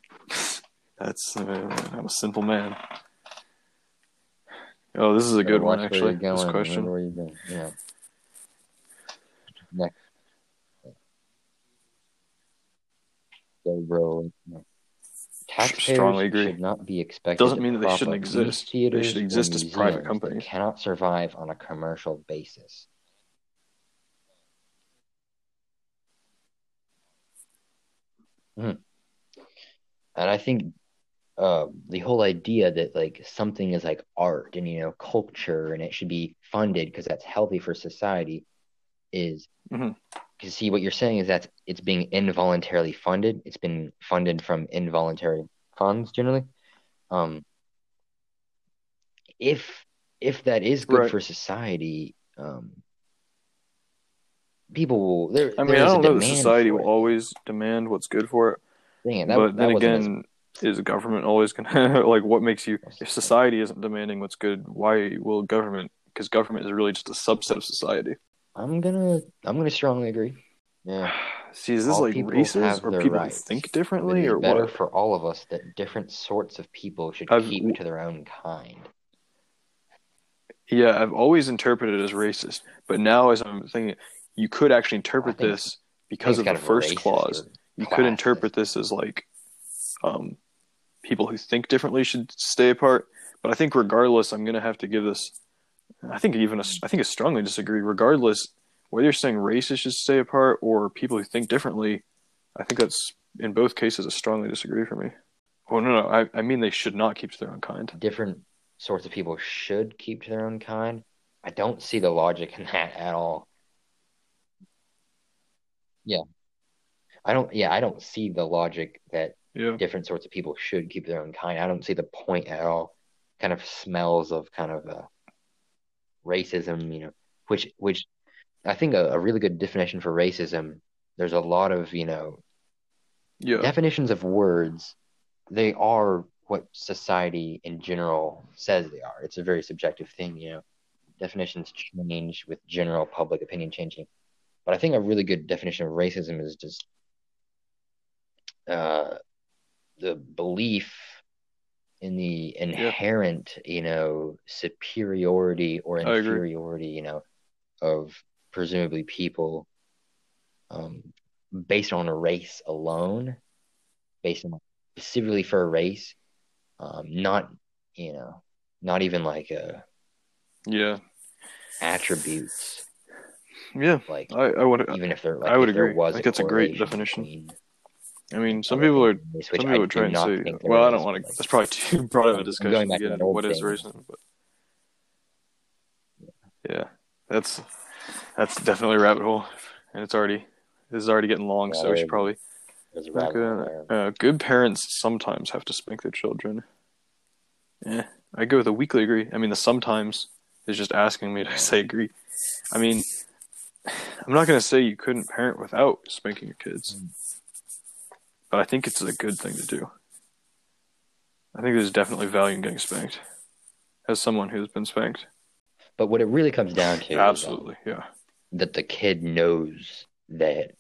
[SPEAKER 2] that's uh, I'm a simple man. Oh, this is a good one actually. This question.
[SPEAKER 1] where you're going. Yeah. Next. Go, bro. No. Taxpayers
[SPEAKER 2] Strongly agree.
[SPEAKER 1] should not be expected.
[SPEAKER 2] Doesn't mean that they shouldn't exist. They should exist as private companies.
[SPEAKER 1] Cannot survive on a commercial basis. Mhm. And I think uh, the whole idea that like something is like art and you know culture and it should be funded because that's healthy for society is
[SPEAKER 2] Mhm.
[SPEAKER 1] see what you're saying is that it's being involuntarily funded. It's been funded from involuntary funds generally. Um, if if that is good
[SPEAKER 2] Right.
[SPEAKER 1] for society, um, people will. There,
[SPEAKER 2] I mean, I don't know that society will always demand what's good for it,
[SPEAKER 1] Dang it, that,
[SPEAKER 2] but
[SPEAKER 1] that
[SPEAKER 2] then again, is government always gonna [laughs] like what makes you? If society isn't demanding what's good, why will government? Because government is really just a subset of society.
[SPEAKER 1] I'm gonna I'm gonna strongly agree. Yeah,
[SPEAKER 2] See, is this
[SPEAKER 1] All
[SPEAKER 2] like racist or people
[SPEAKER 1] rights,
[SPEAKER 2] think differently or
[SPEAKER 1] better
[SPEAKER 2] what?
[SPEAKER 1] for all of us that different sorts of people should
[SPEAKER 2] I've-
[SPEAKER 1] keep to their own kind.
[SPEAKER 2] Yeah, I've always interpreted it as racist, but now as I'm thinking, you could actually interpret
[SPEAKER 1] think-
[SPEAKER 2] this because of the first clause. You could interpret this as like, um, people who think differently should stay apart. But I think regardless, I'm gonna have to give this. I think even a, I think I strongly disagree. Regardless, whether you're saying races should stay apart or people who think differently, I think that's in both cases a strongly disagree for me. Oh no, no, I, I mean they should not keep to their own kind.
[SPEAKER 1] different sorts of people should keep to their own kind. I don't see the logic in that at all. Yeah. I don't yeah, I don't see the logic that
[SPEAKER 2] Yeah,
[SPEAKER 1] different sorts of people should keep their own kind. I don't see the point at all. Kind of smells of kind of uh, racism, you know, which which I think a, a really good definition for racism. There's a lot of you know
[SPEAKER 2] yeah,
[SPEAKER 1] definitions of words. They are what society in general says they are. It's a very subjective thing, you know. Definitions change with general public opinion changing. But I think a really good definition of racism is just uh, the belief in the inherent, you know, superiority or inferiority, you know, of presumably people um, based on a race alone, based on specifically for a race, um, not, you know, not even like a
[SPEAKER 2] yeah,
[SPEAKER 1] attributes,
[SPEAKER 2] yeah.
[SPEAKER 1] like
[SPEAKER 2] I, I would
[SPEAKER 1] even if there, like,
[SPEAKER 2] I would agree.
[SPEAKER 1] was
[SPEAKER 2] I think that's a great definition.
[SPEAKER 1] between
[SPEAKER 2] I mean, some people are. Some people would
[SPEAKER 1] do
[SPEAKER 2] try and say, well, I don't want to. That's probably too [laughs] broad of a discussion to get into what is racism, but yeah, that's that's definitely a rabbit hole, and it's already this is already getting long,
[SPEAKER 1] Yeah,
[SPEAKER 2] so we should probably
[SPEAKER 1] There's a
[SPEAKER 2] look
[SPEAKER 1] rabbit hole
[SPEAKER 2] at
[SPEAKER 1] there.
[SPEAKER 2] uh, good parents sometimes have to spank their children. Yeah, I go with a weakly agree. I mean, the sometimes is just asking me to [laughs] say agree. I mean, [sighs] I'm not going to say you couldn't parent without spanking your kids, but I think it's a good thing to do. I think there's definitely value in getting spanked. As someone who's been spanked,
[SPEAKER 1] But what it really comes down to is um,
[SPEAKER 2] absolutely, yeah,
[SPEAKER 1] that the kid knows that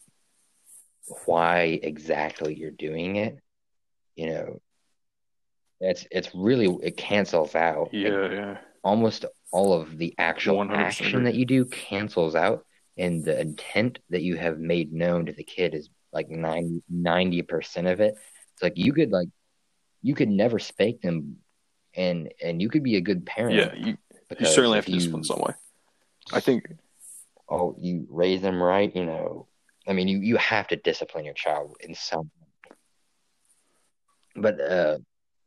[SPEAKER 1] why exactly you're doing it. You know, it's it's really it cancels out.
[SPEAKER 2] Yeah, yeah,
[SPEAKER 1] almost all of the actual
[SPEAKER 2] 100%
[SPEAKER 1] action that you do cancels out, and the intent that you have made known to the kid is like 90 percent of it. It's like you could like you could never spank them, and and you could be a good parent.
[SPEAKER 2] yeah. You, you certainly have to discipline some way. I think
[SPEAKER 1] oh you raise them right you know i mean you you have to discipline your child in some way. but uh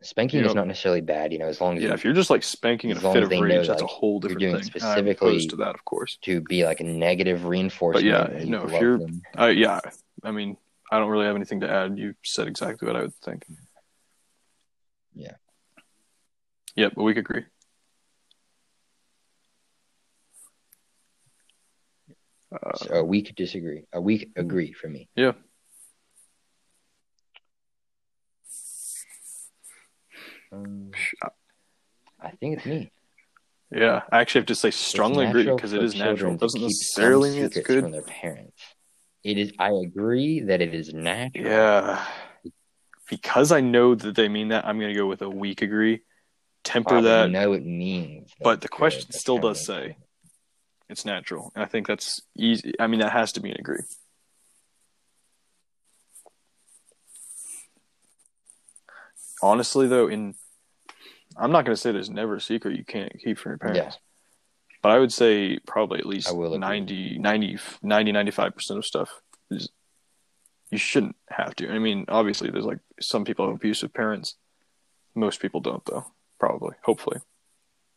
[SPEAKER 1] spanking is not necessarily bad you know as long as
[SPEAKER 2] Yeah,
[SPEAKER 1] you
[SPEAKER 2] if you're just like spanking in a fit of
[SPEAKER 1] they know,
[SPEAKER 2] rage, that's a
[SPEAKER 1] like,
[SPEAKER 2] whole
[SPEAKER 1] you're
[SPEAKER 2] different
[SPEAKER 1] doing
[SPEAKER 2] thing.
[SPEAKER 1] Specifically-
[SPEAKER 2] to that, of course.
[SPEAKER 1] to be like a negative reinforcement
[SPEAKER 2] But
[SPEAKER 1] yeah,
[SPEAKER 2] no, if you're-. Uh, yeah, I mean, I don't really have anything to add. You said exactly what I would think.
[SPEAKER 1] Yeah.
[SPEAKER 2] Yeah, but we could agree. Uh,
[SPEAKER 1] so a weak disagree a weak agree for me
[SPEAKER 2] Yeah.
[SPEAKER 1] Um, I think it's me.
[SPEAKER 2] Yeah, I actually have to say strongly agree because it is natural. It doesn't necessarily mean it's good.
[SPEAKER 1] from their parents. It is. I agree that it is natural.
[SPEAKER 2] Yeah. Because I know that they mean that, I'm going to go with a weak agree. Temper
[SPEAKER 1] Uh,
[SPEAKER 2] that,
[SPEAKER 1] know it means.
[SPEAKER 2] but the question still does say it's natural. And I think that's easy. I mean, that has to be an agree. Honestly, though, in I'm not going to say there's never a secret you can't keep from your parents.
[SPEAKER 1] Yeah.
[SPEAKER 2] But I would say probably at least
[SPEAKER 1] I will
[SPEAKER 2] 90, 90, 90, 95% of stuff is you shouldn't have to. I mean, obviously, there's like some people have abusive parents. Most people don't, though. Probably, hopefully.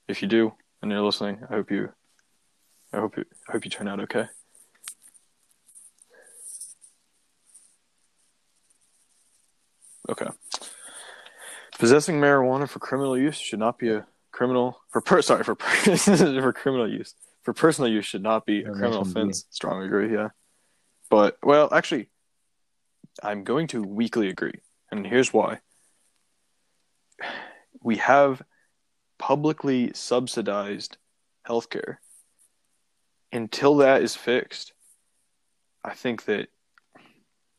[SPEAKER 2] If you do, and you're listening, I hope you, I hope you, I hope you turn out okay. Okay. Possessing marijuana for criminal use should not be a criminal for per [laughs] sorry for per- [laughs] for criminal use for personal use should not be a criminal offense. Strongly agree, yeah. But well, actually, I'm going to weakly agree, and here's why. [sighs] We have publicly subsidized healthcare. Until that is fixed, I think that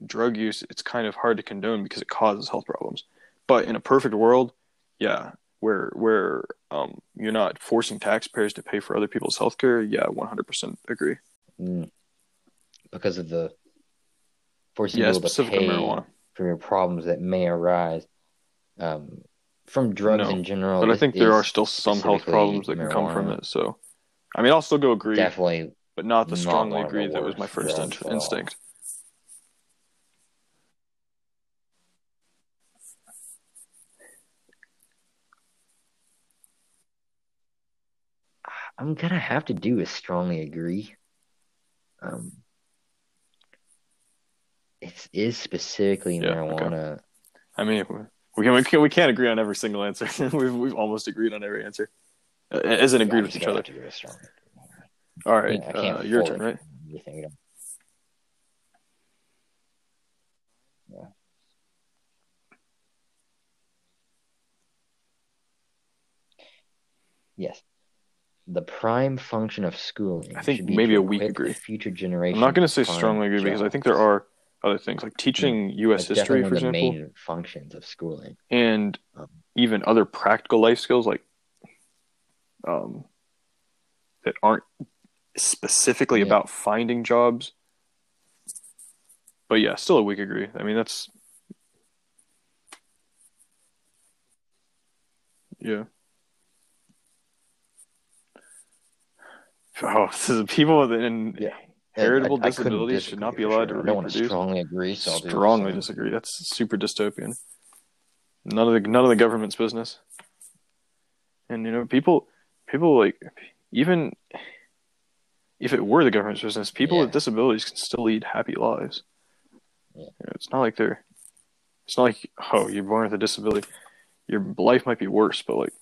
[SPEAKER 2] drug use it's kind of hard to condone because it causes health problems. But in a perfect world, yeah, where where um, you're not forcing taxpayers to pay for other people's healthcare, yeah, 100% agree.
[SPEAKER 1] Mm. Because of the forcing
[SPEAKER 2] Yeah,
[SPEAKER 1] people to pay
[SPEAKER 2] marijuana.
[SPEAKER 1] for your problems that may arise um, from drugs
[SPEAKER 2] No,
[SPEAKER 1] in general.
[SPEAKER 2] But I think there are still some health problems that can come from it. So, I mean, I'll still go agree,
[SPEAKER 1] Definitely,
[SPEAKER 2] but not the strongly agree that was my first in- instinct.
[SPEAKER 1] I'm gonna have to do is strongly agree. Um, it is specifically
[SPEAKER 2] Yeah, okay.
[SPEAKER 1] marijuana.
[SPEAKER 2] I mean, we can we can't, we can't agree on every single answer. [laughs] we've we've almost agreed on every answer, uh, as in agreed with each other.
[SPEAKER 1] to go with strongly.
[SPEAKER 2] All right,
[SPEAKER 1] can't
[SPEAKER 2] uh, your turn, right?
[SPEAKER 1] You. Yes. The prime function of schooling.
[SPEAKER 2] I think maybe a weak agree.
[SPEAKER 1] Future generation.
[SPEAKER 2] I'm not going to say strongly agree because I think there are other things like teaching U.S. History, for example,
[SPEAKER 1] the main functions of schooling.
[SPEAKER 2] and
[SPEAKER 1] Um,
[SPEAKER 2] even other practical life skills like um, that aren't specifically
[SPEAKER 1] Yeah.
[SPEAKER 2] about finding jobs. But yeah, still a weak agree. I mean, that's yeah. Oh, [laughs] so people in
[SPEAKER 1] Yeah.
[SPEAKER 2] heritable
[SPEAKER 1] I- I
[SPEAKER 2] disabilities should not be allowed
[SPEAKER 1] sure.
[SPEAKER 2] to
[SPEAKER 1] I want to strongly agree. So
[SPEAKER 2] strongly disagree. That's super dystopian. None of the none of the government's business. And you know, people people like even if it were the government's business, people
[SPEAKER 1] Yeah.
[SPEAKER 2] with disabilities can still lead happy lives.
[SPEAKER 1] Yeah.
[SPEAKER 2] You know, it's not like they're it's not like oh, you're born with a disability. Your life might be worse, but like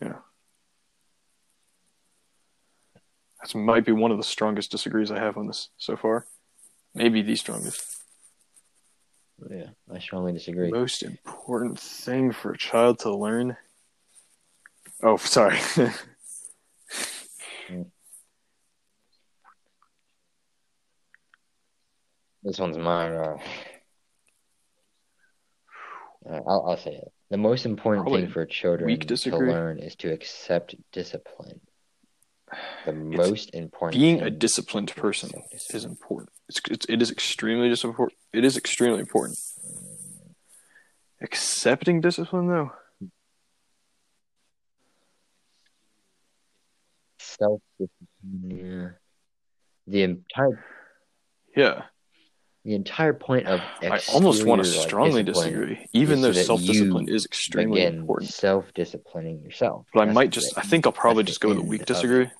[SPEAKER 2] you know. That might be one of the strongest disagrees I have on this so far. Maybe the strongest.
[SPEAKER 1] Yeah, I strongly disagree.
[SPEAKER 2] Most important thing for a child to learn. Oh, sorry. [laughs]
[SPEAKER 1] This one's mine. Uh, uh, I'll, I'll say it. The most important
[SPEAKER 2] Probably
[SPEAKER 1] thing for children to learn is to accept discipline. The most important
[SPEAKER 2] Being a disciplined
[SPEAKER 1] is to
[SPEAKER 2] person is important. It's, it's it is extremely dis- important. It is extremely important. Accepting discipline, though,
[SPEAKER 1] self discipline. Yeah. The entire
[SPEAKER 2] yeah,
[SPEAKER 1] the entire point of
[SPEAKER 2] I almost want to strongly disagree. Even though self discipline is extremely important,
[SPEAKER 1] self disciplining yourself.
[SPEAKER 2] but I might just. I think I'll probably just go with a weak disagree.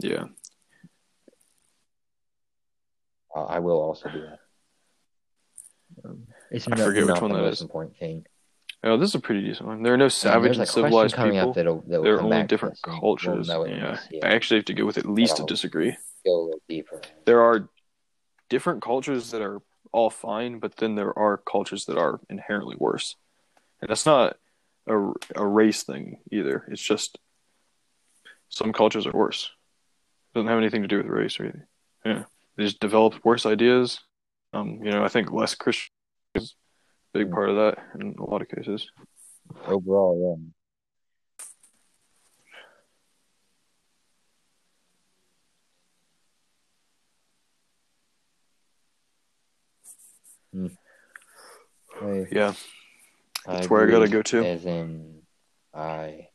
[SPEAKER 2] Yeah,
[SPEAKER 1] Uh, I will also do that. Um, it's
[SPEAKER 2] I
[SPEAKER 1] not,
[SPEAKER 2] forget which one
[SPEAKER 1] the
[SPEAKER 2] that
[SPEAKER 1] most important thing.
[SPEAKER 2] oh, this is a pretty decent one. There are no savage
[SPEAKER 1] there's
[SPEAKER 2] and civilized
[SPEAKER 1] coming
[SPEAKER 2] people.
[SPEAKER 1] up that'll, that will
[SPEAKER 2] There are
[SPEAKER 1] come
[SPEAKER 2] only different cultures.
[SPEAKER 1] We'll know it
[SPEAKER 2] yeah. I actually have to go with at least a
[SPEAKER 1] I'll-
[SPEAKER 2] disagree.
[SPEAKER 1] Go a little deeper.
[SPEAKER 2] There are different cultures that are all fine, but then there are cultures that are inherently worse, and that's not a, a race thing either. It's just some cultures are worse. It doesn't have anything to do with race or anything. Yeah, they just developed worse ideas. Um, you know, I think less Christian is a big part of that in a lot of cases.
[SPEAKER 1] Overall, yeah. Hmm. I,
[SPEAKER 2] Yeah,
[SPEAKER 1] I
[SPEAKER 2] That's where I gotta go to.
[SPEAKER 1] As in, I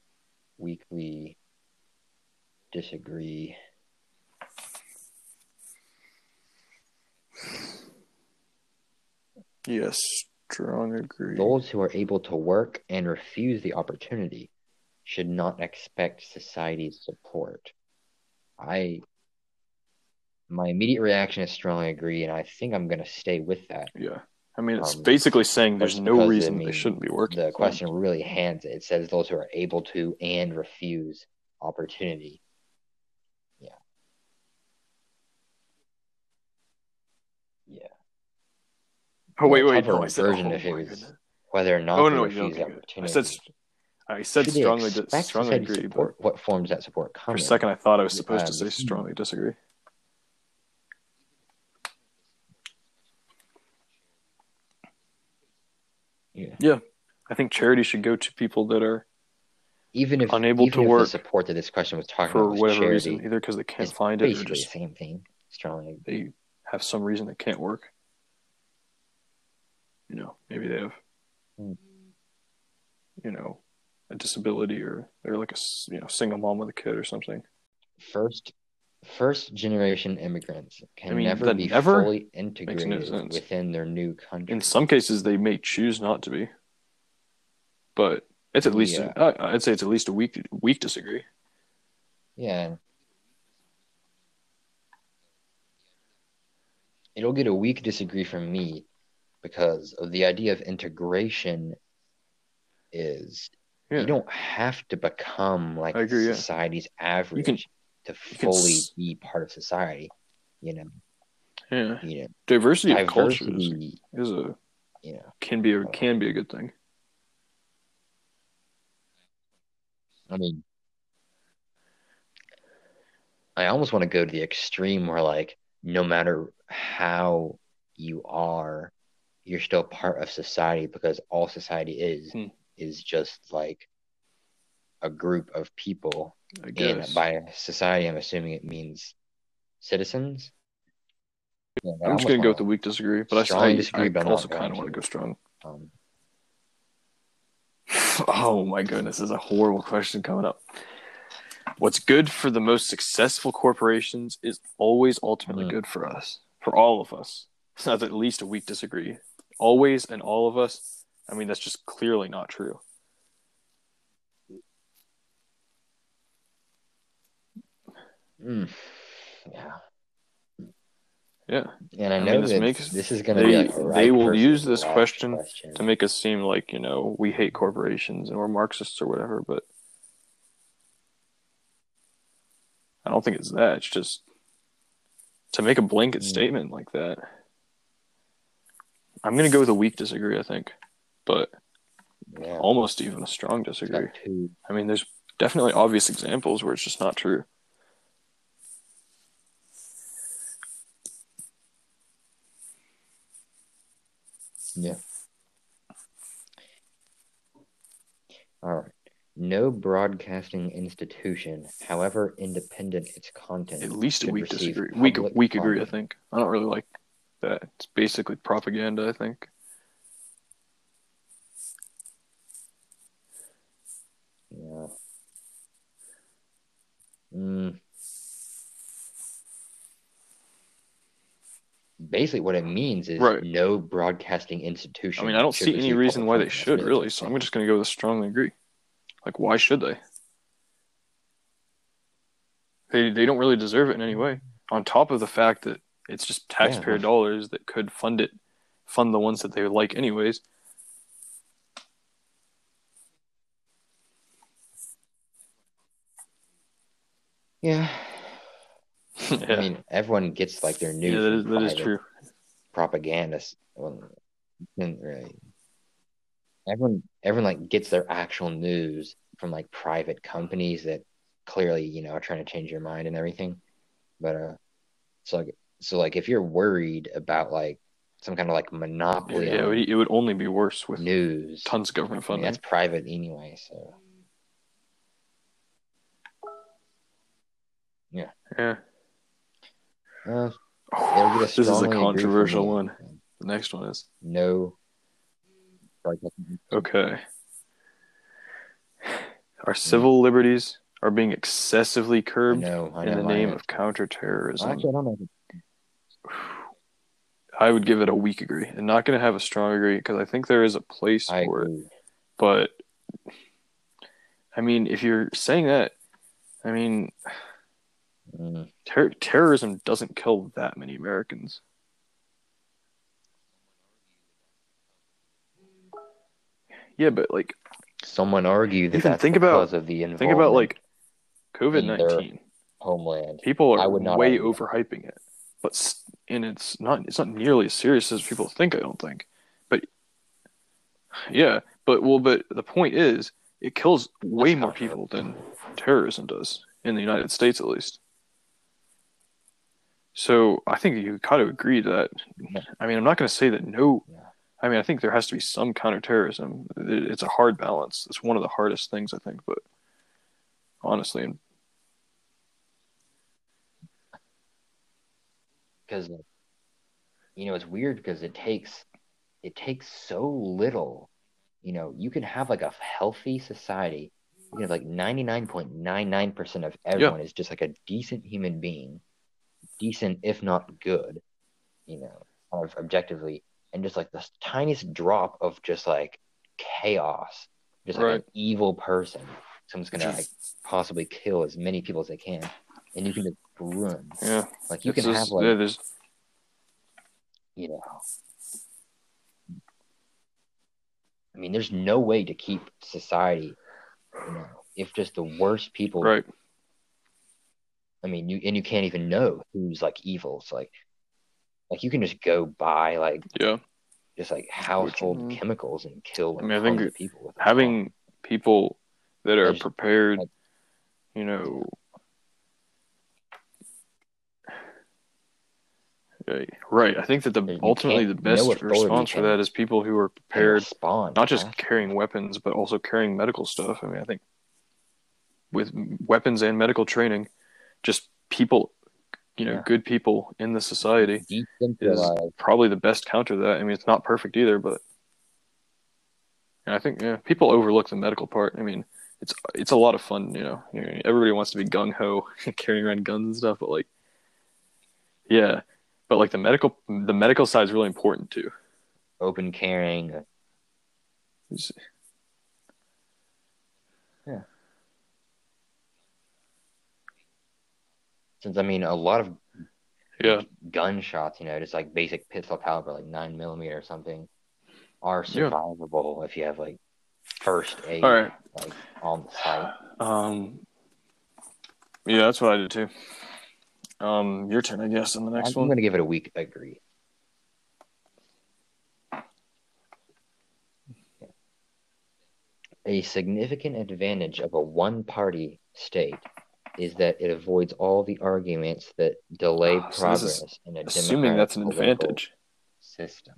[SPEAKER 1] weakly disagree.
[SPEAKER 2] Yes, strong agree.
[SPEAKER 1] Those who are able to work and refuse the opportunity should not expect society's support. I my immediate reaction is strongly agree, and I think I'm gonna stay with that.
[SPEAKER 2] Yeah, I mean, it's
[SPEAKER 1] Um,
[SPEAKER 2] basically saying there's no
[SPEAKER 1] because, I
[SPEAKER 2] reason
[SPEAKER 1] mean,
[SPEAKER 2] they shouldn't be working.
[SPEAKER 1] The question really hands it. It says those who are able to and refuse opportunity. Yeah. Yeah.
[SPEAKER 2] Oh wait, wait, no, I said.
[SPEAKER 1] version
[SPEAKER 2] oh,
[SPEAKER 1] if it
[SPEAKER 2] my
[SPEAKER 1] was
[SPEAKER 2] goodness.
[SPEAKER 1] Whether or not
[SPEAKER 2] Oh no, no, okay,
[SPEAKER 1] the.
[SPEAKER 2] I said, I said strongly, di- strongly agree,
[SPEAKER 1] support? What forms that support
[SPEAKER 2] for a second I thought I was supposed to
[SPEAKER 1] Um,
[SPEAKER 2] say strongly disagree.
[SPEAKER 1] Yeah.
[SPEAKER 2] I think charity should go to people that are
[SPEAKER 1] Even if
[SPEAKER 2] Unable
[SPEAKER 1] even
[SPEAKER 2] to
[SPEAKER 1] if
[SPEAKER 2] work
[SPEAKER 1] the support that this question was talking
[SPEAKER 2] for
[SPEAKER 1] about
[SPEAKER 2] whatever
[SPEAKER 1] charity,
[SPEAKER 2] reason, either because they can't find it or just
[SPEAKER 1] the same thing. Strongly.
[SPEAKER 2] they have some reason they can't work. You know, maybe they have,
[SPEAKER 1] Hmm.
[SPEAKER 2] you know, a disability or they're like a you know single mom with a kid or something.
[SPEAKER 1] First first generation immigrants can
[SPEAKER 2] I mean,
[SPEAKER 1] never be
[SPEAKER 2] never
[SPEAKER 1] fully integrated
[SPEAKER 2] sense.
[SPEAKER 1] within their new country.
[SPEAKER 2] In some cases, they may choose not to be, but it's at least
[SPEAKER 1] Yeah.
[SPEAKER 2] I I'd say it's at least a weak weak disagree.
[SPEAKER 1] Yeah. It'll get a weak disagree from me because of the idea of integration is
[SPEAKER 2] Yeah,
[SPEAKER 1] you don't have to become like
[SPEAKER 2] agree, yeah.
[SPEAKER 1] society's average
[SPEAKER 2] can-
[SPEAKER 1] to fully
[SPEAKER 2] s-
[SPEAKER 1] be part of society. You know,
[SPEAKER 2] yeah.
[SPEAKER 1] you know,
[SPEAKER 2] Diversity, of cultures
[SPEAKER 1] diversity,
[SPEAKER 2] is a
[SPEAKER 1] you know.
[SPEAKER 2] can be a uh, can be a good thing.
[SPEAKER 1] I mean, I almost want to go to the extreme where, like, no matter how you are, you're still part of society because all society is
[SPEAKER 2] Hmm.
[SPEAKER 1] is just like a group of people.
[SPEAKER 2] I
[SPEAKER 1] And by society, I'm assuming it means citizens. Yeah, I
[SPEAKER 2] I'm just gonna go with the weak disagree, but I,
[SPEAKER 1] strongly
[SPEAKER 2] I,
[SPEAKER 1] disagree,
[SPEAKER 2] I
[SPEAKER 1] but I'm
[SPEAKER 2] also kind of want to
[SPEAKER 1] to.
[SPEAKER 2] go strong.
[SPEAKER 1] um, [laughs]
[SPEAKER 2] Oh my goodness, this is a horrible question coming up. What's good for the most successful corporations is always ultimately
[SPEAKER 1] Mhm.
[SPEAKER 2] good for us, for all of us. So that's at least a weak disagree. Always and all of us. I mean, that's just clearly not true.
[SPEAKER 1] mm, yeah.
[SPEAKER 2] Yeah,
[SPEAKER 1] And I
[SPEAKER 2] I
[SPEAKER 1] know
[SPEAKER 2] mean, this makes-
[SPEAKER 1] this is going to be like a
[SPEAKER 2] they will use this question
[SPEAKER 1] question.
[SPEAKER 2] to make us seem like you know we hate corporations and we're Marxists or whatever, but I don't think it's that. It's just to make a blanket
[SPEAKER 1] Mm.
[SPEAKER 2] statement like that. I'm gonna go with a weak disagree. I think, but
[SPEAKER 1] Yeah.
[SPEAKER 2] almost even a strong disagree. I mean, there's definitely obvious examples where it's just not true.
[SPEAKER 1] Yeah. All right. No broadcasting institution, however independent its content,
[SPEAKER 2] At least a weak disagree. Weak, weak agree. I think. I don't really like that. It's basically propaganda. I think.
[SPEAKER 1] Yeah. Mm. Basically, what it means is
[SPEAKER 2] Right.
[SPEAKER 1] no broadcasting institution.
[SPEAKER 2] I mean, I don't see any reason why they should
[SPEAKER 1] really.
[SPEAKER 2] So I'm just gonna go with strongly agree. Like, why should they? They they don't really deserve it in any way. On top of the fact that it's just taxpayer
[SPEAKER 1] Yeah.
[SPEAKER 2] dollars that could fund it, fund the ones that they would like anyways.
[SPEAKER 1] Yeah. [laughs]
[SPEAKER 2] yeah,
[SPEAKER 1] I mean, everyone gets like their news.
[SPEAKER 2] yeah, that is, that is true.
[SPEAKER 1] Propagandists. Well, really. Everyone, everyone like gets their actual news from like private companies that clearly, you know, are trying to change your mind and everything. But uh, so like, so like, if you're worried about like some kind of like monopoly
[SPEAKER 2] yeah, it would, it would only be worse with
[SPEAKER 1] news,
[SPEAKER 2] tons of government
[SPEAKER 1] I mean,
[SPEAKER 2] funding.
[SPEAKER 1] that's private anyway. So
[SPEAKER 2] Yeah.
[SPEAKER 1] uh, [sighs] a
[SPEAKER 2] Oh, this is a
[SPEAKER 1] strongly agree from
[SPEAKER 2] controversial one. The next one is
[SPEAKER 1] No.
[SPEAKER 2] okay. Our civil liberties are being excessively
[SPEAKER 1] I
[SPEAKER 2] curbed
[SPEAKER 1] know. I know.
[SPEAKER 2] in the name of counterterrorism.
[SPEAKER 1] Actually, I don't know.
[SPEAKER 2] I would give it a weak agree. I'm not going to have a strong agree because I think there is a place
[SPEAKER 1] I
[SPEAKER 2] for it. But I mean, if you're saying that, I mean,
[SPEAKER 1] Mm,
[SPEAKER 2] ter- terrorism doesn't kill that many Americans. Yeah, but like,
[SPEAKER 1] Someone argued that that's
[SPEAKER 2] think about-
[SPEAKER 1] because of the
[SPEAKER 2] think about like COVID nineteen.
[SPEAKER 1] homeland.
[SPEAKER 2] People are I
[SPEAKER 1] would not
[SPEAKER 2] way overhyping it, but s- and it's not it's not nearly as serious as people think. I don't think, but yeah, but well, but the point is, it kills way more people than terrorism does in the United States, at least. So I think you kind of agree to that. I mean, I'm not going to say that no.
[SPEAKER 1] Yeah.
[SPEAKER 2] I mean, I think there has to be some counterterrorism. It's a hard balance. It's one of the hardest things I think, but honestly, and
[SPEAKER 1] because you know it's weird because it takes it takes so little you know you can have like a healthy society you can have like 99.99% of everyone is just like a decent human being decent if not good you know kind of objectively and just like the tiniest drop of just like chaos just like
[SPEAKER 2] Right.
[SPEAKER 1] an evil person someone's gonna like possibly kill as many people as they can and you can just
[SPEAKER 2] yeah,
[SPEAKER 1] like you can
[SPEAKER 2] just-
[SPEAKER 1] have like
[SPEAKER 2] yeah, there's
[SPEAKER 1] you know. I mean there's no way to keep society you know if just the worst people
[SPEAKER 2] right.
[SPEAKER 1] i mean you and you can't even know who's like evil. It's like like you can just go buy like
[SPEAKER 2] Yeah,
[SPEAKER 1] just like household
[SPEAKER 2] mm,
[SPEAKER 1] chemicals and kill
[SPEAKER 2] I mean, I think
[SPEAKER 1] people with
[SPEAKER 2] having people that are
[SPEAKER 1] just-
[SPEAKER 2] prepared,
[SPEAKER 1] like-
[SPEAKER 2] you know. Right, right. I think that the
[SPEAKER 1] You
[SPEAKER 2] ultimately the best response for that is people who are prepared,
[SPEAKER 1] respond
[SPEAKER 2] not just
[SPEAKER 1] fast.
[SPEAKER 2] carrying weapons, but also carrying medical stuff. I mean, I think with weapons and medical training, just people, you know,
[SPEAKER 1] Yeah.
[SPEAKER 2] good people in the society is probably the best counter to that. I mean, it's not perfect either, but and I think yeah, people overlook the medical part. I mean, it's it's a lot of fun, you know. You know, Everybody wants to be gung ho [laughs] carrying around guns and stuff, but like, yeah, but like the medical the medical side is really important too.
[SPEAKER 1] open caring.
[SPEAKER 2] It's-
[SPEAKER 1] since i mean a lot of
[SPEAKER 2] Yeah,
[SPEAKER 1] gunshots, you know, just like basic pistol caliber, like nine millimeter or something, are
[SPEAKER 2] Yeah.
[SPEAKER 1] survivable if you have like first aid,
[SPEAKER 2] all right.
[SPEAKER 1] like on the site.
[SPEAKER 2] Um, yeah, that's what I did too. Um, your turn, I guess, on the
[SPEAKER 1] I'm,
[SPEAKER 2] next
[SPEAKER 1] I'm gonna give it a weak agree. A significant advantage of a one-party state is that it avoids all the arguments that delay
[SPEAKER 2] Ah, so
[SPEAKER 1] progress in a
[SPEAKER 2] Assuming that's an advantage,
[SPEAKER 1] system.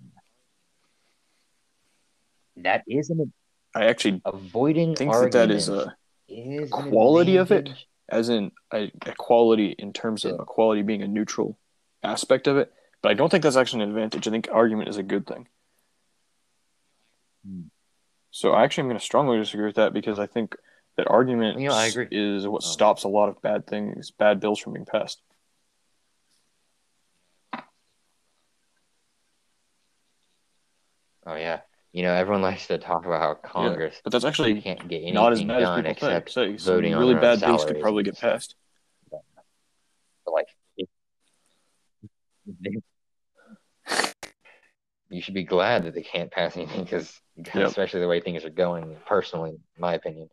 [SPEAKER 1] That is an
[SPEAKER 2] I actually
[SPEAKER 1] avoiding
[SPEAKER 2] think that that is a
[SPEAKER 1] is
[SPEAKER 2] quality of it? As in a, a quality in terms of
[SPEAKER 1] Yeah.
[SPEAKER 2] equality being a neutral aspect of it. But I don't think that's actually an advantage. I think argument is a good thing.
[SPEAKER 1] Hmm.
[SPEAKER 2] So I actually am going to strongly disagree with that because I think that argument
[SPEAKER 1] You know, I agree.
[SPEAKER 2] is what
[SPEAKER 1] Oh.
[SPEAKER 2] stops a lot of bad things, bad bills from being passed.
[SPEAKER 1] Oh yeah, you know everyone likes to talk about how Congress
[SPEAKER 2] But that's actually
[SPEAKER 1] can't get anything
[SPEAKER 2] not as bad as
[SPEAKER 1] done
[SPEAKER 2] people think.
[SPEAKER 1] except
[SPEAKER 2] Say, some
[SPEAKER 1] voting
[SPEAKER 2] really bad things could probably get passed.
[SPEAKER 1] But, like it- [laughs] you should be glad that they can't pass anything because
[SPEAKER 2] Yep.
[SPEAKER 1] especially the way things are going personally in my opinion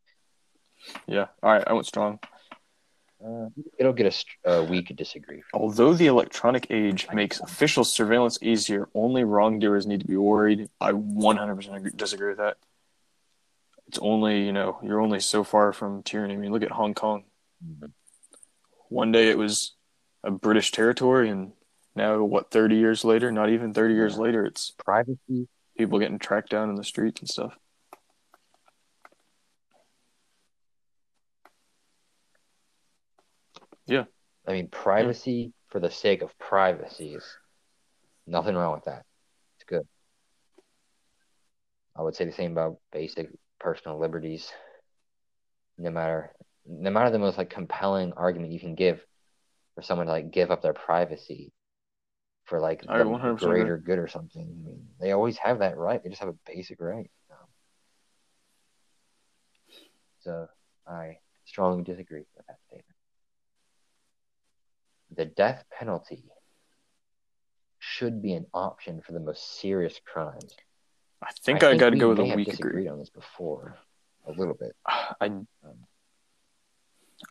[SPEAKER 2] Yeah. All right. I went strong.
[SPEAKER 1] Uh, it'll get a, a weak disagree.
[SPEAKER 2] Although the electronic age makes official surveillance easier, only wrongdoers need to be worried. I 100% disagree with that. It's only, you know, you're only so far from tyranny. I mean, look at Hong Kong.
[SPEAKER 1] Mhm.
[SPEAKER 2] One day it was a British territory, and now, what, 30 years later? Not even 30 years later, it's
[SPEAKER 1] Privacy.
[SPEAKER 2] people getting tracked down in the streets and stuff.
[SPEAKER 1] I mean, privacy for the sake of privacy is nothing wrong with that. It's good. I would say the same about basic personal liberties. No matter, no matter the most like compelling argument you can give for someone to like give up their privacy for like the
[SPEAKER 2] 100%
[SPEAKER 1] greater good or something. I mean, they always have that right. They just have a basic right. So I strongly disagree with that statement. The death penalty should be an option for the most serious crimes.
[SPEAKER 2] I think I, got to go with a weak
[SPEAKER 1] disagreed
[SPEAKER 2] agree.
[SPEAKER 1] on this before, a little bit. [sighs]
[SPEAKER 2] I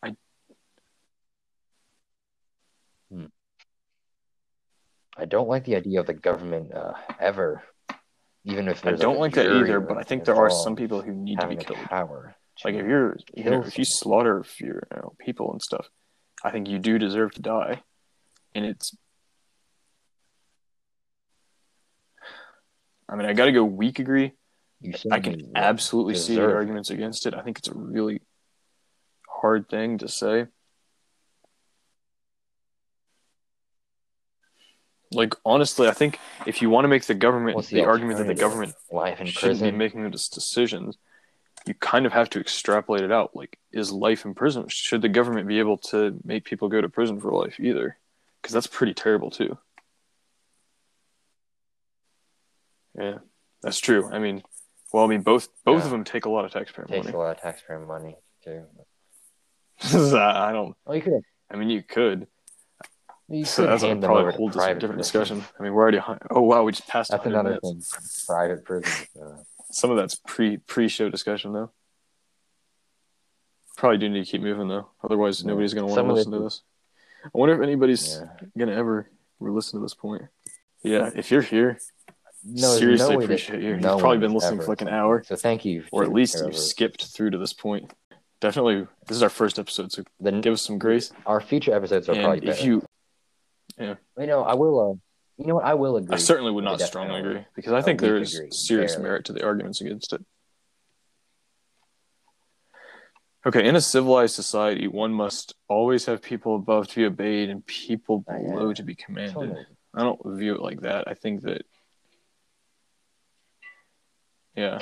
[SPEAKER 1] I I don't like the idea of the government uh, ever, even if
[SPEAKER 2] I don't like that either, but I think there are some people who need to be killed.
[SPEAKER 1] power. to-
[SPEAKER 2] Like if you're, you know, if you slaughter a few you know, people and stuff, I think you do deserve to die, and it's. I mean, I got to go weak agree. I can absolutely see the arguments against it. I think it's a really hard thing to say. Like honestly, I think if you want to make the government the,
[SPEAKER 1] the
[SPEAKER 2] argument that the government
[SPEAKER 1] life in
[SPEAKER 2] shouldn't be making these decisions, you kind of have to extrapolate it out. Like, is life in prison? Should the government be able to make people go to prison for life either? Because that's pretty terrible too. Yeah, that's true. I mean, well, I mean, both both
[SPEAKER 1] Yeah.
[SPEAKER 2] of them take a lot of taxpayer
[SPEAKER 1] takes
[SPEAKER 2] money.
[SPEAKER 1] a lot of taxpayer money too. [laughs]
[SPEAKER 2] I don't.
[SPEAKER 1] Oh, you could.
[SPEAKER 2] I mean, you could.
[SPEAKER 1] You
[SPEAKER 2] So that's a, probably a whole different
[SPEAKER 1] prisons.
[SPEAKER 2] discussion. I mean, we're already. Oh wow, we just passed.
[SPEAKER 1] That's another
[SPEAKER 2] minutes.
[SPEAKER 1] thing. Private prisons. Uh,
[SPEAKER 2] Some of that's pre pre show discussion though. Probably do need to keep moving though, otherwise
[SPEAKER 1] Yeah.
[SPEAKER 2] nobody's gonna want
[SPEAKER 1] Some
[SPEAKER 2] to listen
[SPEAKER 1] it-
[SPEAKER 2] to this. I wonder if anybody's
[SPEAKER 1] yeah.
[SPEAKER 2] gonna ever listen to this point. Yeah, if you're here,
[SPEAKER 1] No,
[SPEAKER 2] seriously
[SPEAKER 1] no
[SPEAKER 2] appreciate you. You've probably been listening
[SPEAKER 1] ever
[SPEAKER 2] for like an hour,
[SPEAKER 1] So thank you.
[SPEAKER 2] or at least you've
[SPEAKER 1] those.
[SPEAKER 2] skipped through to this point. Definitely, this is our first episode, so
[SPEAKER 1] The,
[SPEAKER 2] give us some grace.
[SPEAKER 1] our future episodes are probably
[SPEAKER 2] And if you, yeah,
[SPEAKER 1] you know, I will. Uh, you know what? I will agree.
[SPEAKER 2] I certainly would not strongly agree because I think there is
[SPEAKER 1] agree,
[SPEAKER 2] serious
[SPEAKER 1] barely.
[SPEAKER 2] merit to the arguments against it. Okay, in a civilized society, one must always have people above to be obeyed and people
[SPEAKER 1] Oh,
[SPEAKER 2] below to be commanded. I don't view it like that. I think that, yeah,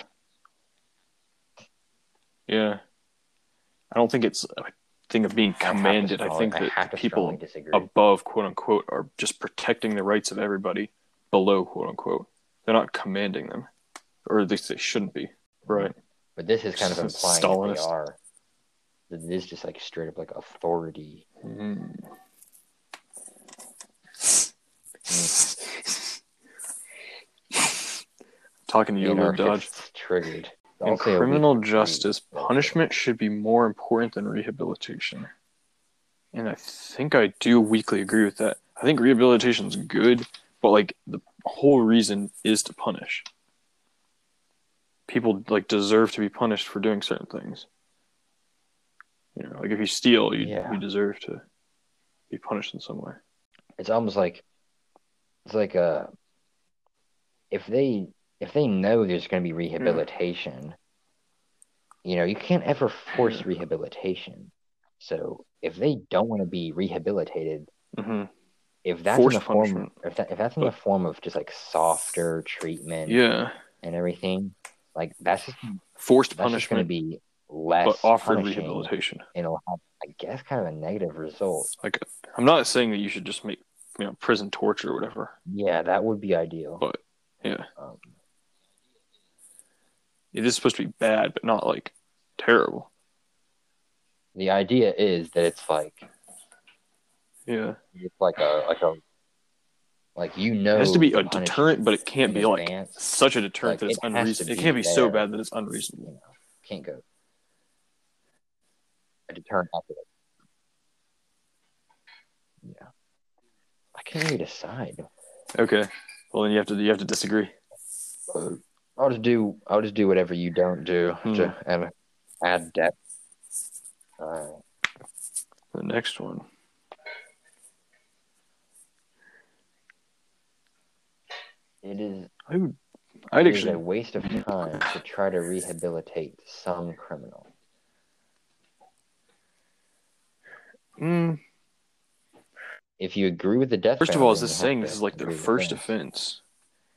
[SPEAKER 2] yeah. I don't think it's a thing of being
[SPEAKER 1] I
[SPEAKER 2] commanded. I think that
[SPEAKER 1] to
[SPEAKER 2] people above, quote unquote, are just protecting the rights of everybody below, quote unquote. They're not commanding them, or at least they shouldn't be. Right.
[SPEAKER 1] But this is kind of [laughs] implying that
[SPEAKER 2] Stalinist.
[SPEAKER 1] they are. That it is just like straight up like authority.
[SPEAKER 2] Mm. [laughs] Talking to you, Lord Dodge.
[SPEAKER 1] Triggered.
[SPEAKER 2] In criminal justice, punishment should be more important than rehabilitation. And I think I do weakly agree with that. I think rehabilitation is good, but like the whole reason is to punish. People like deserve to be punished for doing certain things. You know, like if you steal, you
[SPEAKER 1] Yeah.
[SPEAKER 2] you deserve to be punished in some way.
[SPEAKER 1] It's almost like it's like uh if they if they know there's going to be rehabilitation, you know, you can't ever force rehabilitation. So if they don't want to be rehabilitated,
[SPEAKER 2] hmm
[SPEAKER 1] if that's
[SPEAKER 2] Forced
[SPEAKER 1] in the form,
[SPEAKER 2] punishment.
[SPEAKER 1] if that if that's in the form of just like softer treatment
[SPEAKER 2] Yeah,
[SPEAKER 1] and everything, like that's just
[SPEAKER 2] forced
[SPEAKER 1] that's just going to
[SPEAKER 2] punishment,
[SPEAKER 1] be less
[SPEAKER 2] but offered rehabilitation.
[SPEAKER 1] and it'll have, I guess, kind of a negative result.
[SPEAKER 2] Like, I'm not saying that you should just make you know prison torture or whatever.
[SPEAKER 1] Yeah, that would be ideal.
[SPEAKER 2] But yeah,
[SPEAKER 1] Um,
[SPEAKER 2] it is supposed to be bad, but not like terrible.
[SPEAKER 1] The idea is that it's like
[SPEAKER 2] yeah,
[SPEAKER 1] it's like a like a like you know,
[SPEAKER 2] it has to be a deterrent, but it can't be like
[SPEAKER 1] advance.
[SPEAKER 2] such a deterrent
[SPEAKER 1] like,
[SPEAKER 2] that it's
[SPEAKER 1] it
[SPEAKER 2] unreasonable. It can't be
[SPEAKER 1] there.
[SPEAKER 2] so bad that it's unreasonable.
[SPEAKER 1] You know, can't go a deterrent after that. Yeah, I can't really decide.
[SPEAKER 2] Okay, well then you have to you have to disagree.
[SPEAKER 1] Uh, I'll just do I'll just do whatever you don't do
[SPEAKER 2] Hmm.
[SPEAKER 1] to add, add depth.
[SPEAKER 2] The next one.
[SPEAKER 1] it is
[SPEAKER 2] I would. I'd
[SPEAKER 1] it is
[SPEAKER 2] actually.
[SPEAKER 1] a waste of time to try to rehabilitate some criminal.
[SPEAKER 2] Mm,
[SPEAKER 1] If you agree with the death
[SPEAKER 2] first of all, is this saying this is like their first offense?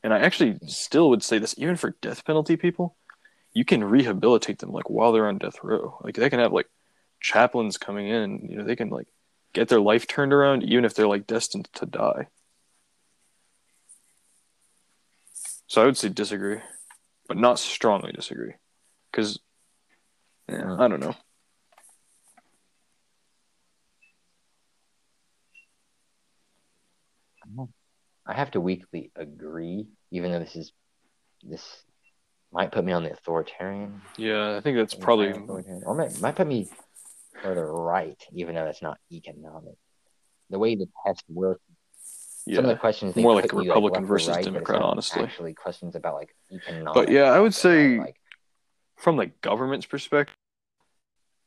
[SPEAKER 2] And I actually still would say this, even for death penalty people, you can rehabilitate them like while they're on death row. Like they can have like chaplains coming in, you know, they can like get their life turned around even if they're like destined to die. So I would say disagree, but not strongly disagree, because yeah, I don't know.
[SPEAKER 1] I have to weakly agree, even though this is this might put me on the authoritarian.
[SPEAKER 2] Yeah, I think that's probably
[SPEAKER 1] or might, might put me further right, even though it's not economic. The way the test works,
[SPEAKER 2] yeah.
[SPEAKER 1] some of the questions
[SPEAKER 2] More like Republican
[SPEAKER 1] or
[SPEAKER 2] versus
[SPEAKER 1] right,
[SPEAKER 2] Democrat, honestly.
[SPEAKER 1] Actually, questions about like economic.
[SPEAKER 2] But yeah, I would say-
[SPEAKER 1] like
[SPEAKER 2] from the government's perspective,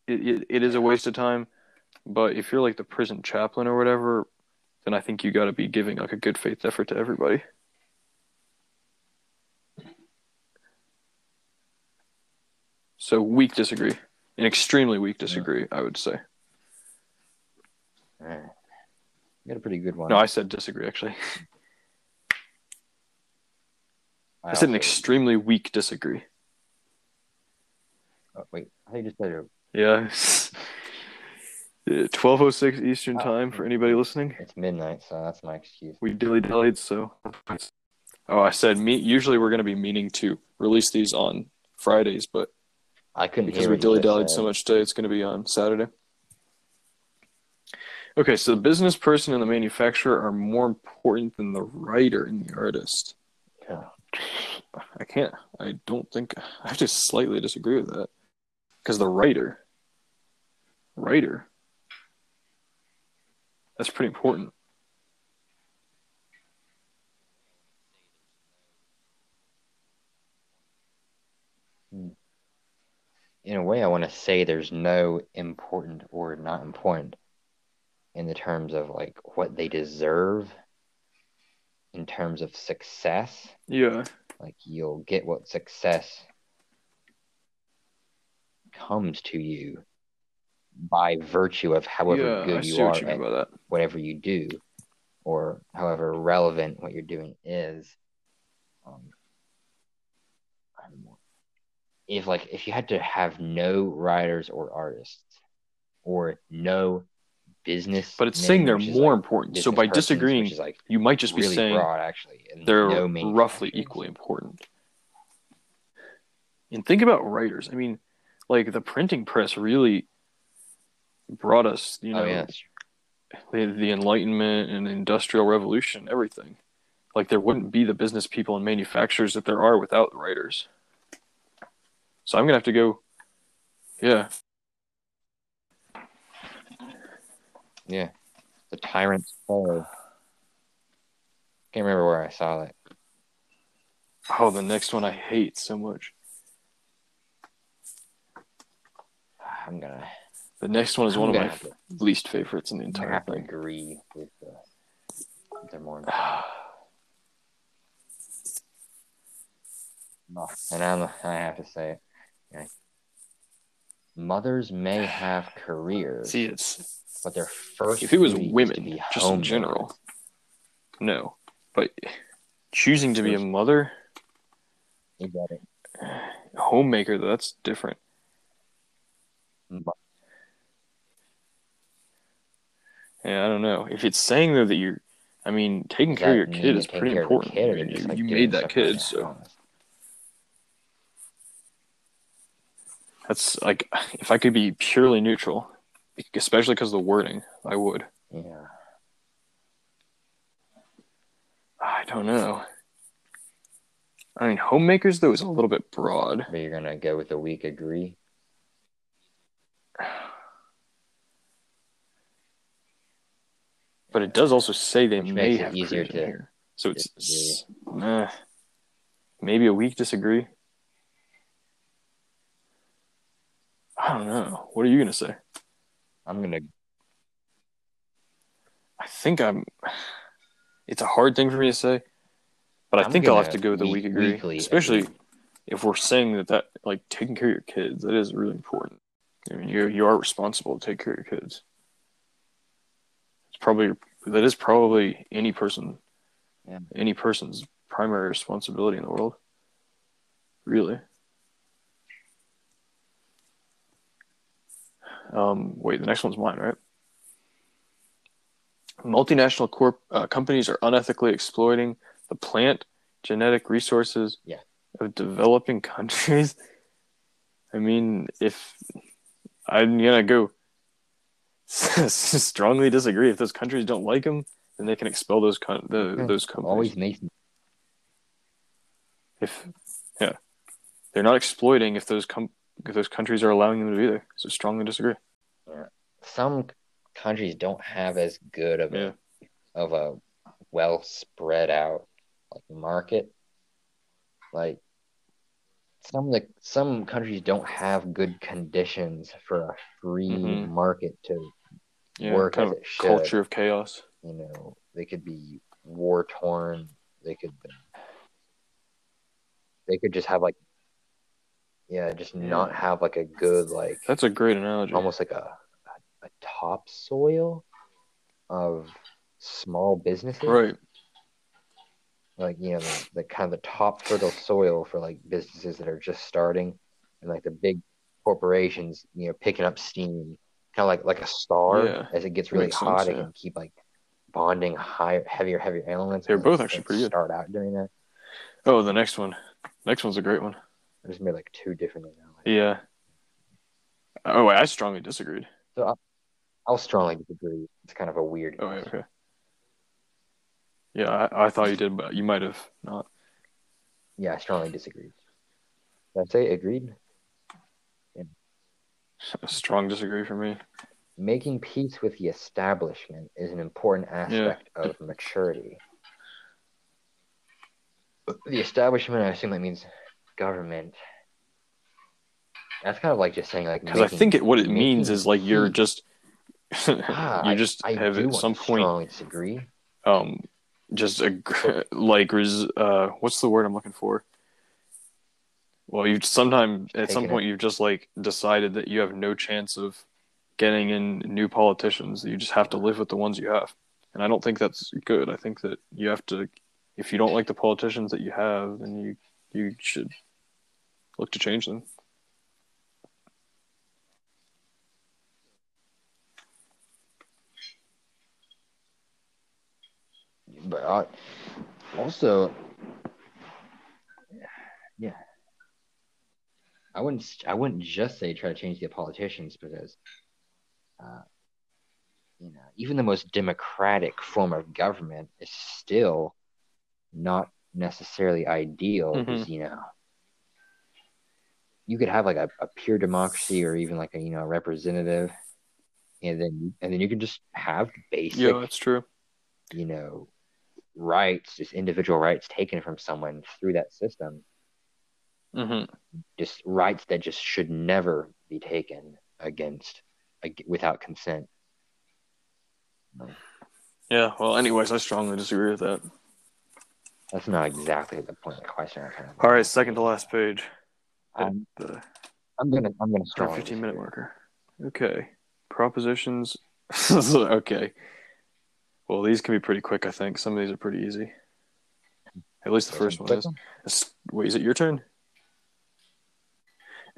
[SPEAKER 2] it, it, it is a waste of time. But if you're like the prison chaplain or whatever, then I think you got to be giving like a good faith effort to everybody. So weak disagree, an extremely weak disagree, I would say.
[SPEAKER 1] you got a pretty good one.
[SPEAKER 2] No, I said disagree actually. [laughs] I said an extremely weak disagree.
[SPEAKER 1] oh, wait, I you just said a-
[SPEAKER 2] Yeah. [laughs] Twelve oh six Eastern
[SPEAKER 1] Oh.
[SPEAKER 2] time for anybody listening.
[SPEAKER 1] it's midnight, so that's my excuse.
[SPEAKER 2] We dilly dallied, so. Oh, I said meet. Usually, we're going to be meaning to release these on Fridays, but
[SPEAKER 1] I couldn't
[SPEAKER 2] because
[SPEAKER 1] hear
[SPEAKER 2] we dilly
[SPEAKER 1] just
[SPEAKER 2] dallied so much today, it's going to be on Saturday. Okay, so the business person and the manufacturer are more important than the writer and the artist.
[SPEAKER 1] Yeah.
[SPEAKER 2] I can't. I don't think. I have to slightly disagree with that because the writer, writer, that's pretty important.
[SPEAKER 1] in a way, I want to say there's no important or not important in the terms of like what they deserve in terms of success.
[SPEAKER 2] Yeah.
[SPEAKER 1] Like you'll get what success comes to you by virtue of however
[SPEAKER 2] yeah,
[SPEAKER 1] good you are
[SPEAKER 2] you
[SPEAKER 1] at whatever you do or however relevant what you're doing is. Um, if like if you had to have no writers or artists or no business,
[SPEAKER 2] But it's saying they're more
[SPEAKER 1] like,
[SPEAKER 2] important. So by
[SPEAKER 1] persons,
[SPEAKER 2] disagreeing,
[SPEAKER 1] like
[SPEAKER 2] you might just be saying
[SPEAKER 1] broad actually, and
[SPEAKER 2] they're
[SPEAKER 1] no
[SPEAKER 2] roughly equally important. And think about writers. I mean, like the printing press really brought us, you oh, know,
[SPEAKER 1] Oh that's
[SPEAKER 2] the, the Enlightenment and the Industrial Revolution, everything. Like there wouldn't be the business people and manufacturers that there are without the writers. So I'm gonna have to go. Yeah,
[SPEAKER 1] yeah. The tyrant's fall. Can't remember where I saw that.
[SPEAKER 2] Oh, the next one I hate so much.
[SPEAKER 1] I'm gonna,
[SPEAKER 2] The next one is
[SPEAKER 1] I'm
[SPEAKER 2] one of my
[SPEAKER 1] to,
[SPEAKER 2] least favorites in the entire
[SPEAKER 1] to
[SPEAKER 2] thing.
[SPEAKER 1] agree with the. They're more. [sighs] And I'm, I have to say know, mothers may have careers,
[SPEAKER 2] See, it's
[SPEAKER 1] but their first
[SPEAKER 2] if it was women, just in general, no. But choosing to be a mother,
[SPEAKER 1] You got it.
[SPEAKER 2] homemaker, that's different.
[SPEAKER 1] Mo-
[SPEAKER 2] Yeah, I don't know. If it's saying though that you're, I mean, taking care of your kid is pretty
[SPEAKER 1] care of the
[SPEAKER 2] important.
[SPEAKER 1] kid,
[SPEAKER 2] I mean, you,
[SPEAKER 1] like,
[SPEAKER 2] you made that kid, so that's like if I could be purely neutral, especially because of the wording, I would.
[SPEAKER 1] Yeah.
[SPEAKER 2] I don't know. I mean, homemakers though is a little bit broad.
[SPEAKER 1] But you're gonna go with a weak agree.
[SPEAKER 2] But it does also say they
[SPEAKER 1] Which
[SPEAKER 2] may have
[SPEAKER 1] easier to
[SPEAKER 2] here. So it's
[SPEAKER 1] disagree.
[SPEAKER 2] eh, maybe a weak disagree. I don't know. What are you gonna say?
[SPEAKER 1] I'm gonna
[SPEAKER 2] I think I'm. It's a hard thing for me to say, but I
[SPEAKER 1] I'm
[SPEAKER 2] think I'll have
[SPEAKER 1] gonna
[SPEAKER 2] go with a
[SPEAKER 1] weak-
[SPEAKER 2] weak agree, especially
[SPEAKER 1] agree.
[SPEAKER 2] if we're saying that that like taking care of your kids that is really important. I mean, you you are responsible to take care of your kids. It's probably that is probably any person,
[SPEAKER 1] Yeah.
[SPEAKER 2] any person's primary responsibility in the world. Really. Um, wait, the next one's mine, right? Multinational corp uh, companies are unethically exploiting the plant genetic resources
[SPEAKER 1] Yeah.
[SPEAKER 2] of developing countries. [laughs] I mean, if I'm gonna go [laughs] strongly disagree, if those countries don't like them, then they can expel those con- the,
[SPEAKER 1] Yeah.
[SPEAKER 2] those companies.
[SPEAKER 1] always makes
[SPEAKER 2] if yeah, they're not exploiting if those com- if those countries are allowing them to be there. So strongly disagree.
[SPEAKER 1] some countries don't have as good of a of a well spread out like market. Like some of the some countries don't have good conditions for a free
[SPEAKER 2] Mhm.
[SPEAKER 1] market to
[SPEAKER 2] Yeah,
[SPEAKER 1] work
[SPEAKER 2] kind of culture of chaos.
[SPEAKER 1] You know, they could be war torn. They could they could just have like yeah, just not have like a good like
[SPEAKER 2] That's a great analogy.
[SPEAKER 1] almost like a a, a topsoil of small businesses.
[SPEAKER 2] Right.
[SPEAKER 1] Like you know, the, the kind of the top fertile soil for like businesses that are just starting, and like the big corporations, you know, picking up steam, kind of like like a star
[SPEAKER 2] Yeah.
[SPEAKER 1] as it gets really
[SPEAKER 2] Makes
[SPEAKER 1] hot,
[SPEAKER 2] sense,
[SPEAKER 1] it
[SPEAKER 2] yeah.
[SPEAKER 1] can keep like bonding higher, heavier, heavier elements.
[SPEAKER 2] They're both actually pretty good.
[SPEAKER 1] Start out doing that.
[SPEAKER 2] Oh, the next one. Next one's a great one.
[SPEAKER 1] I just made like two different analogies.
[SPEAKER 2] Yeah. Oh, wait, I strongly disagreed.
[SPEAKER 1] So I'll, I'll strongly disagree. It's kind of a weird.
[SPEAKER 2] Oh, okay. Yeah, I, I thought you did, but you might have not.
[SPEAKER 1] Yeah, I strongly disagree. Did I say agreed?
[SPEAKER 2] A strong disagree for me.
[SPEAKER 1] Making peace with the establishment is an important aspect of maturity. The establishment, I assume that means government. That's kind of like just saying like
[SPEAKER 2] Because I think it, what it means is like you're just
[SPEAKER 1] Ah, [laughs]
[SPEAKER 2] you just
[SPEAKER 1] I
[SPEAKER 2] have at some point
[SPEAKER 1] disagree.
[SPEAKER 2] um just a [laughs] like res, uh what's the word I'm looking for? Well, you sometime at some point you've just like decided that you have no chance of getting in new politicians. You just have to live with the ones you have, and I don't think that's good. I think that you have to, if you don't like the politicians that you have, then you you should look to change them.
[SPEAKER 1] But I, also, yeah, I wouldn't. I wouldn't just say try to change the politicians because, uh, you know, even the most democratic form of government is still not necessarily ideal. Because you know, you could have like a, a pure democracy or even like a you know representative, and then and then you can just have basic
[SPEAKER 2] Yeah, that's true.
[SPEAKER 1] you know, rights, just individual rights taken from someone through that system,
[SPEAKER 2] hmm
[SPEAKER 1] just rights that just should never be taken against ag- without consent.
[SPEAKER 2] Yeah. Well, anyways, I strongly disagree with that.
[SPEAKER 1] That's not exactly the point of the question.
[SPEAKER 2] All right, second to last page.
[SPEAKER 1] I'm,
[SPEAKER 2] The
[SPEAKER 1] I'm gonna I'm gonna start.
[SPEAKER 2] 15 minute marker. Okay. Propositions. [laughs] okay. Well, these can be pretty quick, I think. Some of these are pretty easy. At least the first one is. Wait, is it your turn?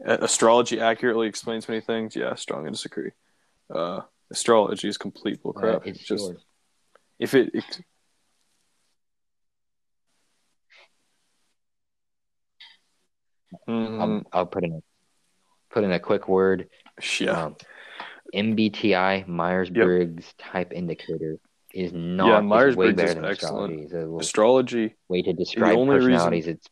[SPEAKER 2] Astrology accurately explains many things. Yeah, strongly disagree. Uh, astrology is complete
[SPEAKER 1] Uh,
[SPEAKER 2] bullcrap.
[SPEAKER 1] it's
[SPEAKER 2] just if it, it Mhm.
[SPEAKER 1] I'll, I'll put in a put in a quick word.
[SPEAKER 2] yeah,
[SPEAKER 1] Um, MBTI Myers Briggs type indicator is not
[SPEAKER 2] Yeah,
[SPEAKER 1] way
[SPEAKER 2] Myers-Briggs
[SPEAKER 1] better
[SPEAKER 2] is
[SPEAKER 1] than
[SPEAKER 2] excellent.
[SPEAKER 1] astrology.
[SPEAKER 2] Astrology.
[SPEAKER 1] way to describe
[SPEAKER 2] only reason-
[SPEAKER 1] personalities. It's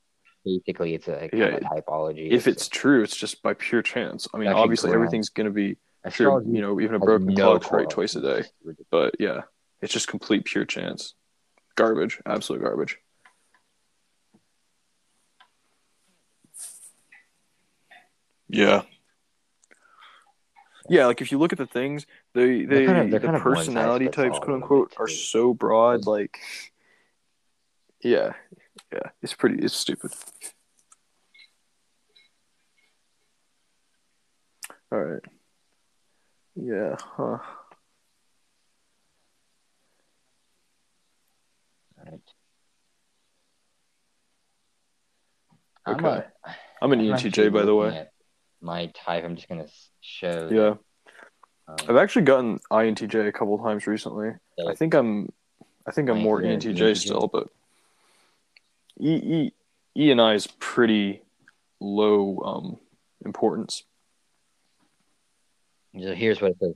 [SPEAKER 1] basically it's a
[SPEAKER 2] Yeah,
[SPEAKER 1] typology.
[SPEAKER 2] If it's true, it's just by pure chance. I mean, obviously,
[SPEAKER 1] correct.
[SPEAKER 2] everything's going to be
[SPEAKER 1] astrology
[SPEAKER 2] You know, even a broken
[SPEAKER 1] no
[SPEAKER 2] clock's right twice a day.
[SPEAKER 1] correlation. It's ridiculous.
[SPEAKER 2] But yeah, It's just complete pure chance. Garbage. Absolute garbage. Yeah. Yeah, like if you look at the things, they they
[SPEAKER 1] they're
[SPEAKER 2] the
[SPEAKER 1] kind of one
[SPEAKER 2] personality types, quote unquote, are so broad. Like, yeah, yeah, it's pretty, it's stupid. All right. Yeah. Huh.
[SPEAKER 1] Right. I'm
[SPEAKER 2] Okay.
[SPEAKER 1] a-
[SPEAKER 2] I'm an
[SPEAKER 1] I'm
[SPEAKER 2] ENTJ, by the way.
[SPEAKER 1] My type. I'm just gonna show.
[SPEAKER 2] Yeah,
[SPEAKER 1] um,
[SPEAKER 2] I've actually gotten INTJ a couple times recently.
[SPEAKER 1] so
[SPEAKER 2] I think I'm, I think I'm more ENTJ
[SPEAKER 1] ENTJ?
[SPEAKER 2] still, but E E E and I is pretty low um importance.
[SPEAKER 1] So here's what it says.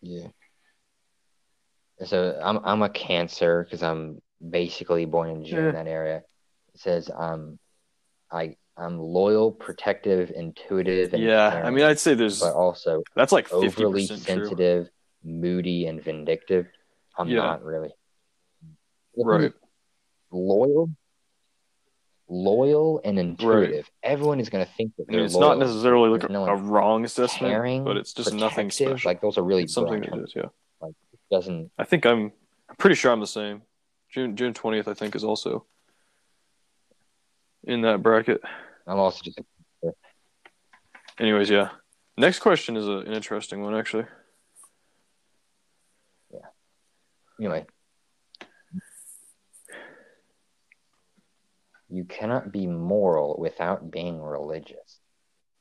[SPEAKER 1] Yeah. So I'm I'm a Cancer because I'm basically born in June
[SPEAKER 2] Yeah.
[SPEAKER 1] in that area. It says I'm I I'm loyal, protective, intuitive, and
[SPEAKER 2] Yeah, I mean, I'd say there's
[SPEAKER 1] but also
[SPEAKER 2] that's like fifty
[SPEAKER 1] overly
[SPEAKER 2] percent true.
[SPEAKER 1] Moody, and vindictive. I'm
[SPEAKER 2] Yeah.
[SPEAKER 1] not really.
[SPEAKER 2] Right.
[SPEAKER 1] Loyal, loyal, and intuitive. Everyone is going to think that
[SPEAKER 2] it's
[SPEAKER 1] loyal.
[SPEAKER 2] not necessarily like a,
[SPEAKER 1] no
[SPEAKER 2] a wrong assessment,
[SPEAKER 1] caring,
[SPEAKER 2] but it's just nothing special.
[SPEAKER 1] Like those are really
[SPEAKER 2] something that
[SPEAKER 1] terms.
[SPEAKER 2] yeah.
[SPEAKER 1] Like doesn't.
[SPEAKER 2] I think I'm, I'm pretty sure I'm the same. June June twentieth, I think, is also in that bracket.
[SPEAKER 1] I'm also just.
[SPEAKER 2] Anyways, yeah. Next question is a, an interesting one, actually.
[SPEAKER 1] Anyway, you cannot be moral without being religious.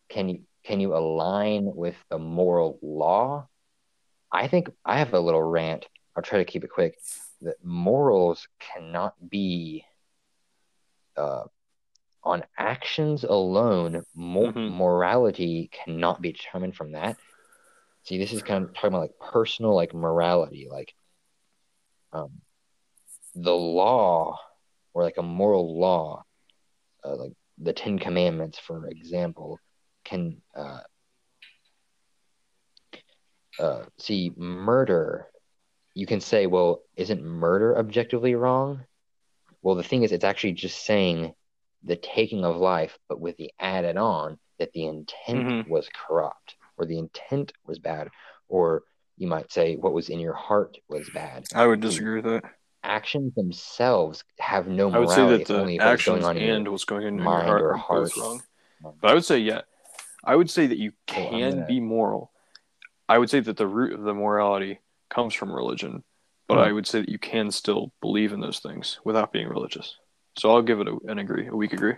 [SPEAKER 1] Can you can you align with the moral law? I think I have a little rant. I'll try to keep it quick. That morals cannot be uh, on actions alone. Mor-
[SPEAKER 2] Mhm.
[SPEAKER 1] Morality cannot be determined from that. See, this is kind of talking about like personal, like morality, like um, the law or like a moral law, uh, like the Ten Commandments, for example, can uh, uh, see murder. You can say, well, isn't murder objectively wrong? Well, the thing is, it's actually just saying the taking of life, but with the added on that the intent
[SPEAKER 2] Mhm.
[SPEAKER 1] was corrupt or the intent was bad, or you might say what was in your heart was bad
[SPEAKER 2] I would disagree with that.
[SPEAKER 1] actions themselves have no morality.
[SPEAKER 2] I would say that the
[SPEAKER 1] only
[SPEAKER 2] actions
[SPEAKER 1] going on in your
[SPEAKER 2] and what's going on in your heart
[SPEAKER 1] or heart.
[SPEAKER 2] wrong. But I would say, yeah, I would say that you
[SPEAKER 1] I'm
[SPEAKER 2] can
[SPEAKER 1] gonna-
[SPEAKER 2] be moral. I would say that the root of the morality comes from religion, but
[SPEAKER 1] Hmm.
[SPEAKER 2] I would say that you can still believe in those things without being religious. So I'll give it a, an agree, a weak agree.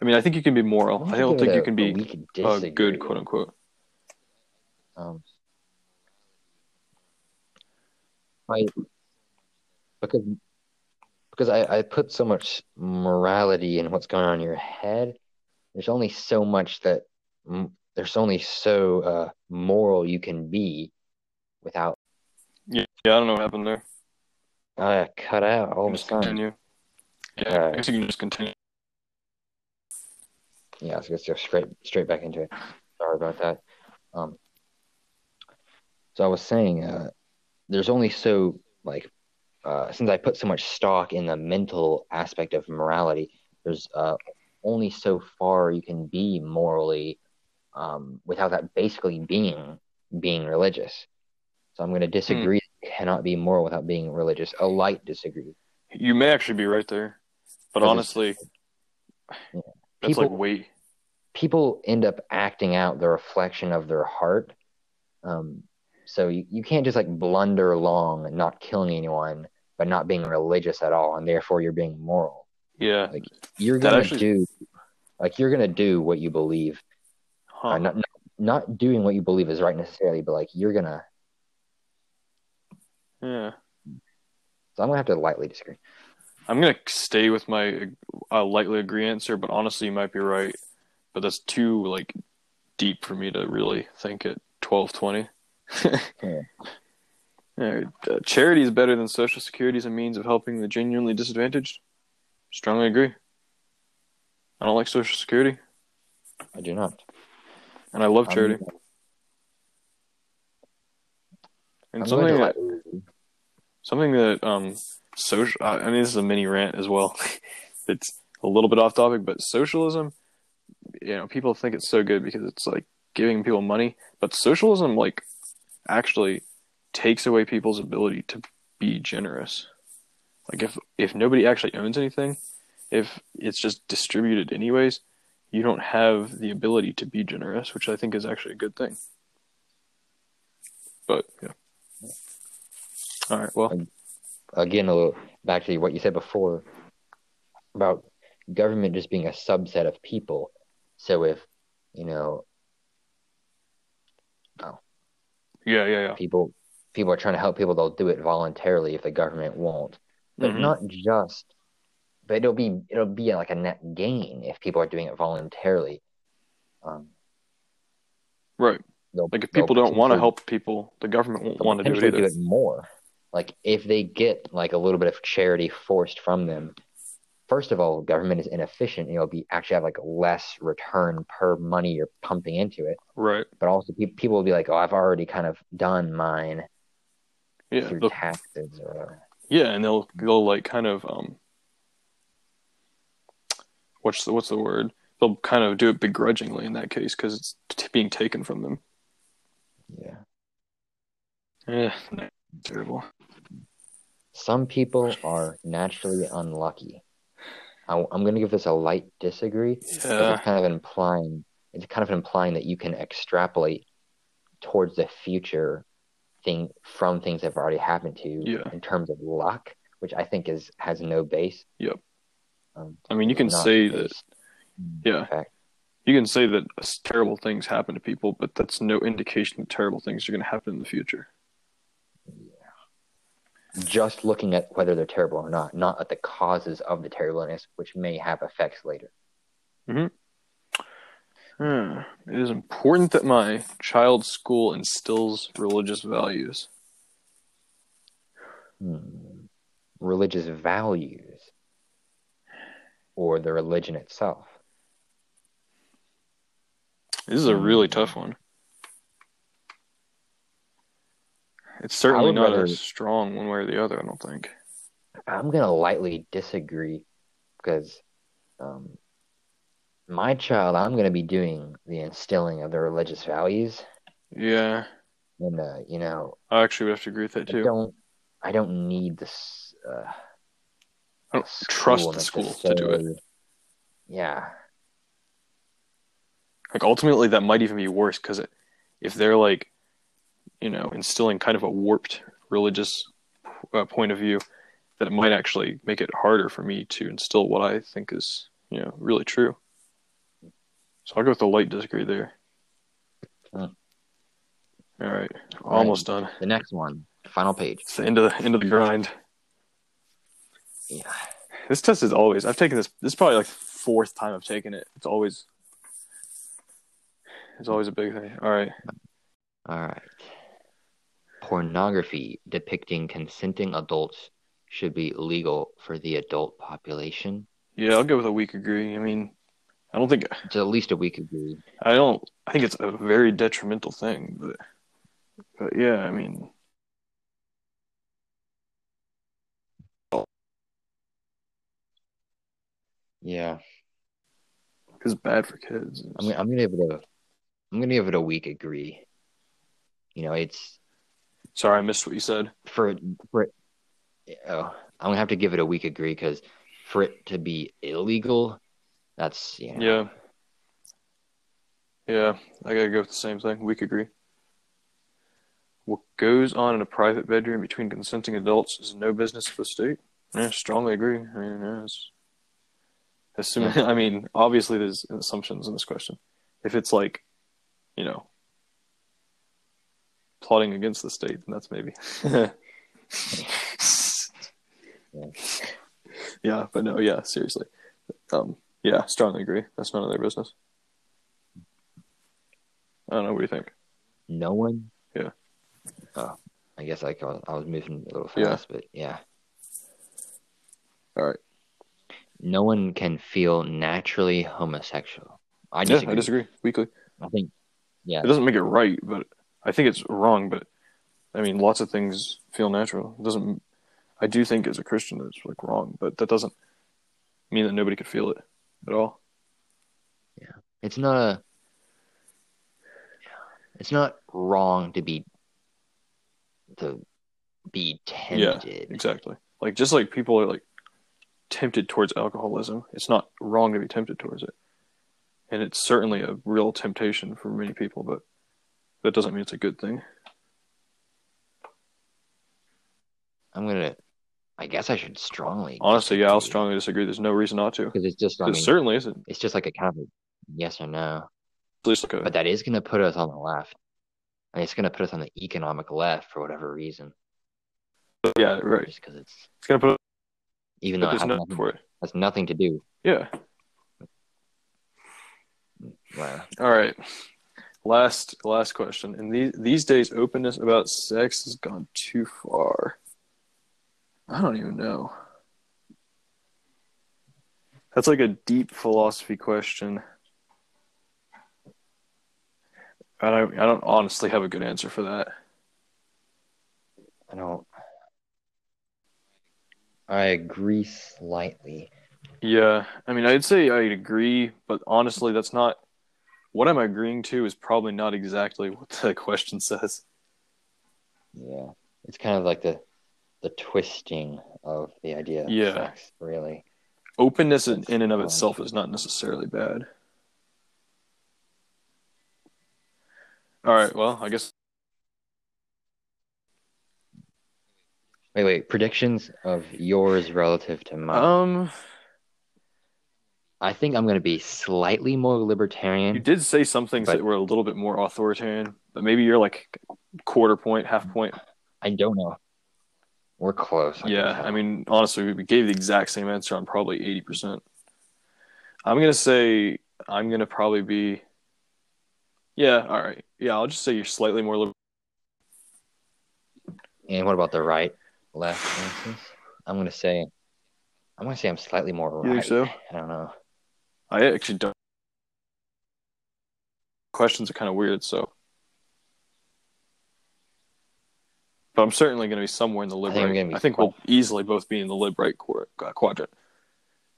[SPEAKER 2] I mean, I think you can be moral. I don't think
[SPEAKER 1] it
[SPEAKER 2] you can be a good, quote unquote.
[SPEAKER 1] Um, I because because I, I put so much morality in what's going on in your head. There's only so much that there's only so uh, moral you can be without
[SPEAKER 2] Yeah, yeah, I don't know what happened there.
[SPEAKER 1] uh, cut out all of a sudden.
[SPEAKER 2] continue. Yeah,
[SPEAKER 1] Uh,
[SPEAKER 2] I guess you can just continue.
[SPEAKER 1] Yeah, so let's just go straight straight back into it. Sorry about that. Um, so I was saying, uh, there's only so like uh, since I put so much stock in the mental aspect of morality, there's uh, only so far you can be morally um, without that basically being being religious. So I'm going to disagree. Cannot be moral without being religious. A light disagree.
[SPEAKER 2] You may actually be right there, but honestly,
[SPEAKER 1] Yeah.
[SPEAKER 2] That's
[SPEAKER 1] People-
[SPEAKER 2] like
[SPEAKER 1] people end up acting out the reflection of their heart. Um, so you, you can't just like blunder along and not killing anyone, but not being religious at all, and therefore you're being moral.
[SPEAKER 2] Yeah.
[SPEAKER 1] Like you're gonna
[SPEAKER 2] actually-
[SPEAKER 1] do, like you're gonna do what you believe.
[SPEAKER 2] Huh.
[SPEAKER 1] Uh, not, not not doing what you believe is right necessarily, but like you're gonna.
[SPEAKER 2] Yeah.
[SPEAKER 1] So I'm gonna have to lightly disagree.
[SPEAKER 2] I'm gonna stay with my uh, lightly agree answer, but honestly, you might be right. But that's too like deep for me to really think at twelve twenty. [laughs]
[SPEAKER 1] Yeah.
[SPEAKER 2] Alright, uh, charity is better than social security as a means of helping the genuinely disadvantaged. Strongly agree. I don't like Social Security,
[SPEAKER 1] I do not.
[SPEAKER 2] and I love charity.
[SPEAKER 1] I'm,
[SPEAKER 2] and
[SPEAKER 1] I'm
[SPEAKER 2] something that something that um social. I mean, this is a mini rant as well. [laughs] it's a little bit off topic, but socialism. You know, people think it's so good because it's like giving people money, but socialism like actually takes away people's ability to be generous. Like if if nobody actually owns anything, if it's just distributed anyways, you don't have the ability to be generous, which I think is actually a good thing. But yeah. All right. Well,
[SPEAKER 1] again a little back to what you said before about government just being a subset of people. So if you know oh,
[SPEAKER 2] yeah, yeah, yeah.
[SPEAKER 1] people people are trying to help people, they'll do it voluntarily if the government won't. But
[SPEAKER 2] Mhm.
[SPEAKER 1] not just. But it'll be it'll be like a net gain if people are doing it voluntarily. Um,
[SPEAKER 2] Right. Like if people don't want to help people, the government won't want to do it either.
[SPEAKER 1] do it more. Like if they get like a little bit of charity forced from them, first of all, government is inefficient. You'll be actually have like less return per money you're pumping into it.
[SPEAKER 2] Right.
[SPEAKER 1] But also, pe- people will be like, "Oh, I've already kind of done mine
[SPEAKER 2] Yeah.
[SPEAKER 1] through
[SPEAKER 2] they'll-
[SPEAKER 1] taxes or whatever."
[SPEAKER 2] Yeah, and they'll they'll like kind of um what's the what's the word? They'll kind of do it begrudgingly in that case because it's t- being taken from them.
[SPEAKER 1] Yeah.
[SPEAKER 2] Yeah, terrible.
[SPEAKER 1] Some people are naturally unlucky. I, am going to give this a light disagree.
[SPEAKER 2] Yeah,
[SPEAKER 1] It's kind of implying it's kind of implying that you can extrapolate towards the future thing from things that have already happened to you
[SPEAKER 2] Yeah.
[SPEAKER 1] in terms of luck, which I think is has no base.
[SPEAKER 2] Yep.
[SPEAKER 1] Um,
[SPEAKER 2] I mean you can say that Yeah.
[SPEAKER 1] fact.
[SPEAKER 2] you can say that terrible things happen to people, but that's no indication that terrible things are going to happen in the future.
[SPEAKER 1] Just looking at whether they're terrible or not, not at the causes of the terribleness, which may have effects later.
[SPEAKER 2] Hmm. It is important that my child's school instills religious values.
[SPEAKER 1] Hmm. Religious values or the religion itself.
[SPEAKER 2] This is a really
[SPEAKER 1] Hmm.
[SPEAKER 2] tough one. It's certainly not
[SPEAKER 1] rather-
[SPEAKER 2] as strong one way or the other, I don't think.
[SPEAKER 1] I'm gonna lightly disagree because um, my child, I'm gonna be doing the instilling of the religious values,
[SPEAKER 2] Yeah,
[SPEAKER 1] and uh, you know,
[SPEAKER 2] I actually would have to agree with that
[SPEAKER 1] I
[SPEAKER 2] too.
[SPEAKER 1] don't, I don't need this. Uh,
[SPEAKER 2] I don't trust the school to do it.
[SPEAKER 1] Yeah,
[SPEAKER 2] Like ultimately, that might even be worse because if they're like, you know, instilling kind of a warped religious uh, point of view, that it might actually make it harder for me to instill what I think is, you know, really true. So I'll go with the light disagree there.
[SPEAKER 1] Hmm.
[SPEAKER 2] All right, almost done.
[SPEAKER 1] the next one, final page.
[SPEAKER 2] It's the end of the end of the grind.
[SPEAKER 1] Yeah,
[SPEAKER 2] This test is always. I've taken this. This is probably like the fourth time I've taken it. It's always. It's always a big thing. All right.
[SPEAKER 1] all right. Pornography depicting consenting adults should be legal for the adult population.
[SPEAKER 2] Yeah, I'll go with a weak agree. I mean, I don't think
[SPEAKER 1] It's at least a weak agree.
[SPEAKER 2] I don't. I think it's a very detrimental thing, but but yeah, I mean,
[SPEAKER 1] Yeah.
[SPEAKER 2] it's bad for kids.
[SPEAKER 1] I'm I'm gonna give it a I'm gonna give it a weak agree. You know, it's
[SPEAKER 2] Sorry, I missed what you said.
[SPEAKER 1] for for oh, I'm gonna have to give it a weak agree because for it to be illegal, that's you know,
[SPEAKER 2] Yeah, yeah, I gotta go with the same thing. Weak agree. What goes on in a private bedroom between consenting adults is no business of the state. Yeah, strongly agree. I mean, yeah, it's, assuming, [laughs] I mean, obviously there's assumptions in this question. If it's like, you know, plotting against the state, then that's maybe. [laughs] yeah, but no, yeah, seriously. Um, yeah, strongly agree. That's none of their business. I don't know. What do you think?
[SPEAKER 1] no one.
[SPEAKER 2] Yeah.
[SPEAKER 1] Oh, I guess I, was- I was moving a little
[SPEAKER 2] Yeah.
[SPEAKER 1] fast, but yeah.
[SPEAKER 2] All right.
[SPEAKER 1] no one can feel naturally homosexual. I
[SPEAKER 2] yeah,
[SPEAKER 1] disagree.
[SPEAKER 2] I disagree weakly.
[SPEAKER 1] I think, yeah,
[SPEAKER 2] It doesn't make it right, but I think it's wrong. But I mean, lots of things feel natural. It doesn't. I do think as a Christian it's like wrong, but that doesn't mean that nobody could feel it at all.
[SPEAKER 1] Yeah, it's not a, it's not wrong to be, to be tempted.
[SPEAKER 2] Yeah, Exactly. Like just like people are like tempted towards alcoholism, it's not wrong to be tempted towards it. And it's certainly a real temptation for many people, but that doesn't mean it's a good thing.
[SPEAKER 1] I'm gonna, I guess I should strongly.
[SPEAKER 2] Honestly, yeah, I'll strongly disagree. There's no reason not to.
[SPEAKER 1] because it's just, I
[SPEAKER 2] It
[SPEAKER 1] mean,
[SPEAKER 2] certainly isn't.
[SPEAKER 1] it's just like a kind of a yes or no.
[SPEAKER 2] At least like a
[SPEAKER 1] But that is gonna put us on the left. And it's gonna put us on the economic left for whatever reason.
[SPEAKER 2] yeah, right.
[SPEAKER 1] Just because it's,
[SPEAKER 2] It's gonna put
[SPEAKER 1] even though it
[SPEAKER 2] there's
[SPEAKER 1] has nothing,
[SPEAKER 2] for it.
[SPEAKER 1] has nothing to do.
[SPEAKER 2] Yeah.
[SPEAKER 1] Wow.
[SPEAKER 2] All right. Last last question. In these these days, openness about sex has gone too far. I don't even know. That's like a deep philosophy question. I don't I don't honestly have a good answer for that.
[SPEAKER 1] I don't. I agree slightly.
[SPEAKER 2] Yeah, I mean, I'd say I'd agree, but honestly, that's not what I'm agreeing to is probably not exactly [laughs] what the question says.
[SPEAKER 1] Yeah, it's kind of like the the twisting of the idea of
[SPEAKER 2] Yeah.
[SPEAKER 1] sex, really.
[SPEAKER 2] Openness in, in and of itself is not necessarily bad. All right, well, I guess
[SPEAKER 1] Wait, wait. Predictions of yours relative to mine.
[SPEAKER 2] um
[SPEAKER 1] I think I'm going to be slightly more libertarian.
[SPEAKER 2] you did say some things
[SPEAKER 1] But-
[SPEAKER 2] that were a little bit more authoritarian, but maybe you're like quarter point, half point.
[SPEAKER 1] I don't know. We're close. can
[SPEAKER 2] Yeah. I mean, honestly, we gave the exact same answer on probably 80%. I'm going to say I'm going to probably be Yeah, all right. Yeah, I'll just say you're slightly more liberal.
[SPEAKER 1] And what about the right, left? I'm going to say, I'm going to say I'm slightly more
[SPEAKER 2] You
[SPEAKER 1] right.
[SPEAKER 2] think so?
[SPEAKER 1] I don't know.
[SPEAKER 2] I actually don't. Questions are kind of weird, so. But I'm certainly going to be somewhere in the lib
[SPEAKER 1] I think
[SPEAKER 2] right. I think we'll easily both be in the lib right quar- uh, quadrant.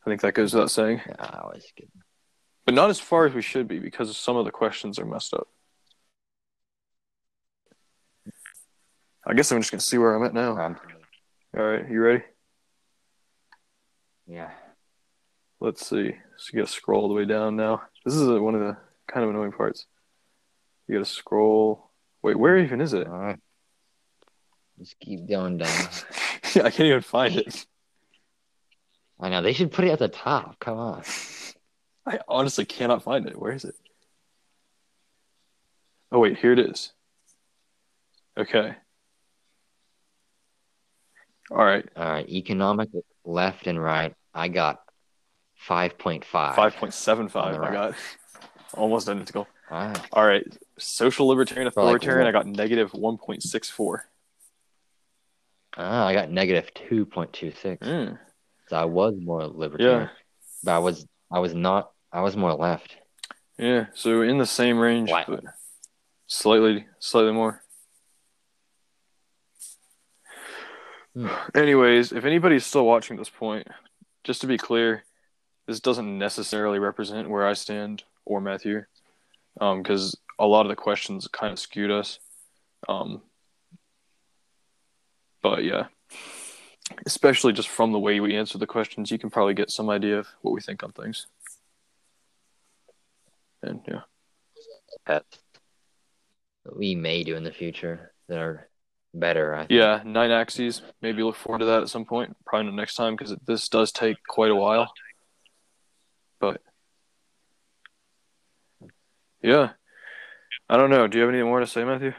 [SPEAKER 2] I think that goes without saying.
[SPEAKER 1] Yeah, I always get.
[SPEAKER 2] But not as far as we should be because some of the questions are messed up. I guess I'm just going to see where I'm at now.
[SPEAKER 1] Um,
[SPEAKER 2] All right, you ready?
[SPEAKER 1] yeah.
[SPEAKER 2] Let's see. So you got to scroll all the way down now. This is one of the kind of annoying parts. You got to scroll. Wait, where even is it?
[SPEAKER 1] All right. Just keep going down. [laughs]
[SPEAKER 2] yeah, I can't even find it.
[SPEAKER 1] I know they should put it at the top. Come on.
[SPEAKER 2] I honestly cannot find it. Where is it? Oh wait, here it is. Okay. All right,
[SPEAKER 1] All right. Economic left and right. I got five point five.
[SPEAKER 2] five point seven five.
[SPEAKER 1] On the
[SPEAKER 2] I got [laughs] almost identical.
[SPEAKER 1] All right.
[SPEAKER 2] All right, social libertarian
[SPEAKER 1] For like
[SPEAKER 2] authoritarian. I got negative one point six four.
[SPEAKER 1] Ah, I got negative two point two six.
[SPEAKER 2] Mm.
[SPEAKER 1] So I was more libertarian,
[SPEAKER 2] Yeah,
[SPEAKER 1] but I was I was not. I was more left.
[SPEAKER 2] yeah. So in the same range,
[SPEAKER 1] Wow.
[SPEAKER 2] but slightly, slightly more.
[SPEAKER 1] Hmm.
[SPEAKER 2] Anyways, if anybody's still watching this point, just to be clear, this doesn't necessarily represent where I stand or Matthew, because a lot of the questions kind of skewed us. Um, but yeah, especially just from the way we answer the questions, you can probably get some idea of what we think on things. And yeah,
[SPEAKER 1] that we may do in the future that are better. I think.
[SPEAKER 2] yeah, nine axes. Maybe look forward to that at some point. Probably not next time because this does take quite a while. But yeah, I don't know. Do you have anything more to say, Matthew?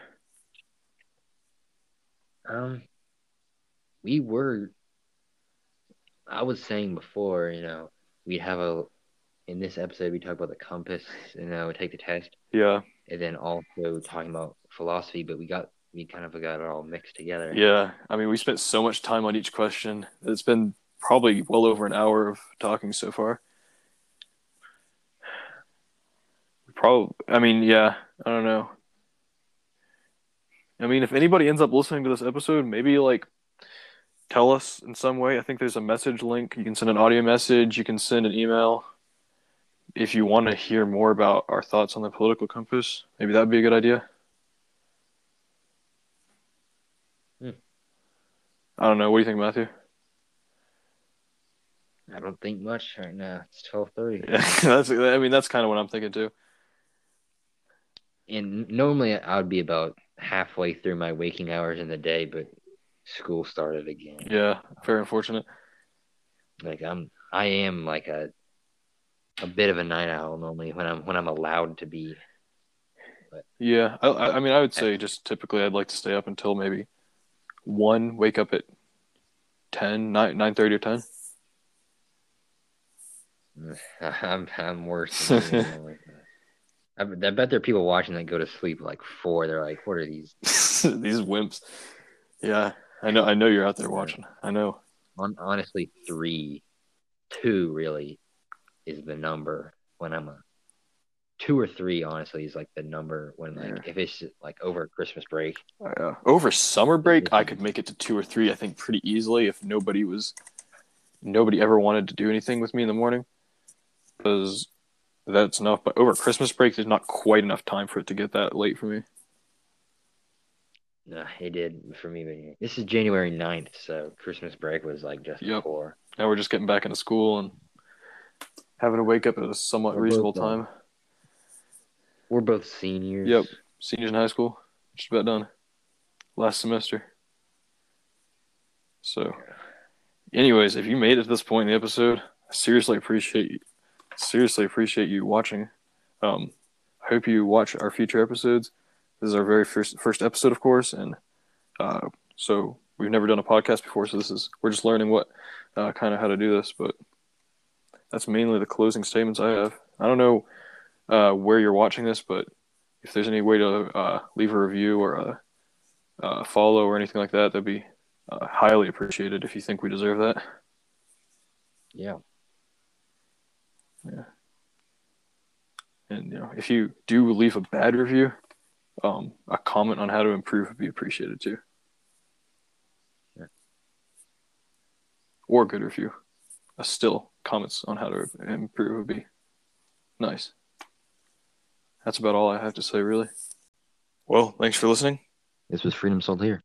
[SPEAKER 1] Um, we were. I was saying before, you know, we'd have a. In this episode, we talk about the compass, you know, we take the test,
[SPEAKER 2] Yeah,
[SPEAKER 1] and then also talking about philosophy. But we got we kind of got it all mixed together.
[SPEAKER 2] yeah. I mean, we spent so much time on each question. It's been probably well over an hour of talking so far. Probably, I mean, yeah, I don't know. I mean, if anybody ends up listening to this episode, maybe like tell us in some way. I think there's a message link. You can send an audio message, you can send an email. If you want to hear more about our thoughts on the political compass, maybe that would be a good idea.
[SPEAKER 1] Hmm.
[SPEAKER 2] I don't know. What do you think, Matthew?
[SPEAKER 1] I don't think much right now. It's twelve thirty.
[SPEAKER 2] Yeah, [laughs] that's. I mean, that's kind of what I'm thinking too.
[SPEAKER 1] And normally I would be about halfway through my waking hours in the day, but school started again.
[SPEAKER 2] Yeah, very unfortunate.
[SPEAKER 1] Like I'm, I am like a, a bit of a night owl normally when I'm when I'm allowed to be.
[SPEAKER 2] Yeah, I, I mean, I would say just typically I'd like to stay up until maybe one, wake up at 10, 9, 9.30 or 10. [laughs]
[SPEAKER 1] I'm I'm worse. Than you, I'm like that. I, bet- I bet there are people watching that go to sleep like four. They're like, "What are these?" [laughs]
[SPEAKER 2] These wimps. Yeah, I know. I know you're out there watching. I know.
[SPEAKER 1] Hon- honestly, three, two really is the number when I'm a two or three. Honestly, is like the number when like
[SPEAKER 2] Yeah.
[SPEAKER 1] if it's like over Christmas break.
[SPEAKER 2] Uh, over summer break, I could make it to two or three. I think pretty easily if nobody was, nobody ever wanted to do anything with me in the morning, because that's enough. But over Christmas break, there's not quite enough time for it to get that late for me.
[SPEAKER 1] Nah, it did for me. But this is January 9th, so Christmas break was like just
[SPEAKER 2] Yep.
[SPEAKER 1] before.
[SPEAKER 2] Now we're just getting back into school and having to wake up at a somewhat
[SPEAKER 1] We're
[SPEAKER 2] reasonable time.
[SPEAKER 1] We're both seniors.
[SPEAKER 2] Yep. Seniors in high school, just about done. Last semester. So, anyways, if you made it to this point in the episode, I seriously appreciate you. Seriously appreciate you watching. Um, I hope you watch our future episodes. This is our very first first episode, of course, and uh, so we've never done a podcast before. So this is we're just learning what uh, kind of how to do this, but that's mainly the closing statements I have. I don't know uh, where you're watching this, but if there's any way to uh, leave a review or a, a follow or anything like that, that'd be uh, highly appreciated if you think we deserve that.
[SPEAKER 1] Yeah.
[SPEAKER 2] And you know, if you do leave a bad review, um, a comment on how to improve would be appreciated too.
[SPEAKER 1] Yeah.
[SPEAKER 2] Or a good review. Uh, still, comments on how to improve would be nice. That's about all I have to say, really. Well, thanks for listening.
[SPEAKER 1] This was Freedom Sold here.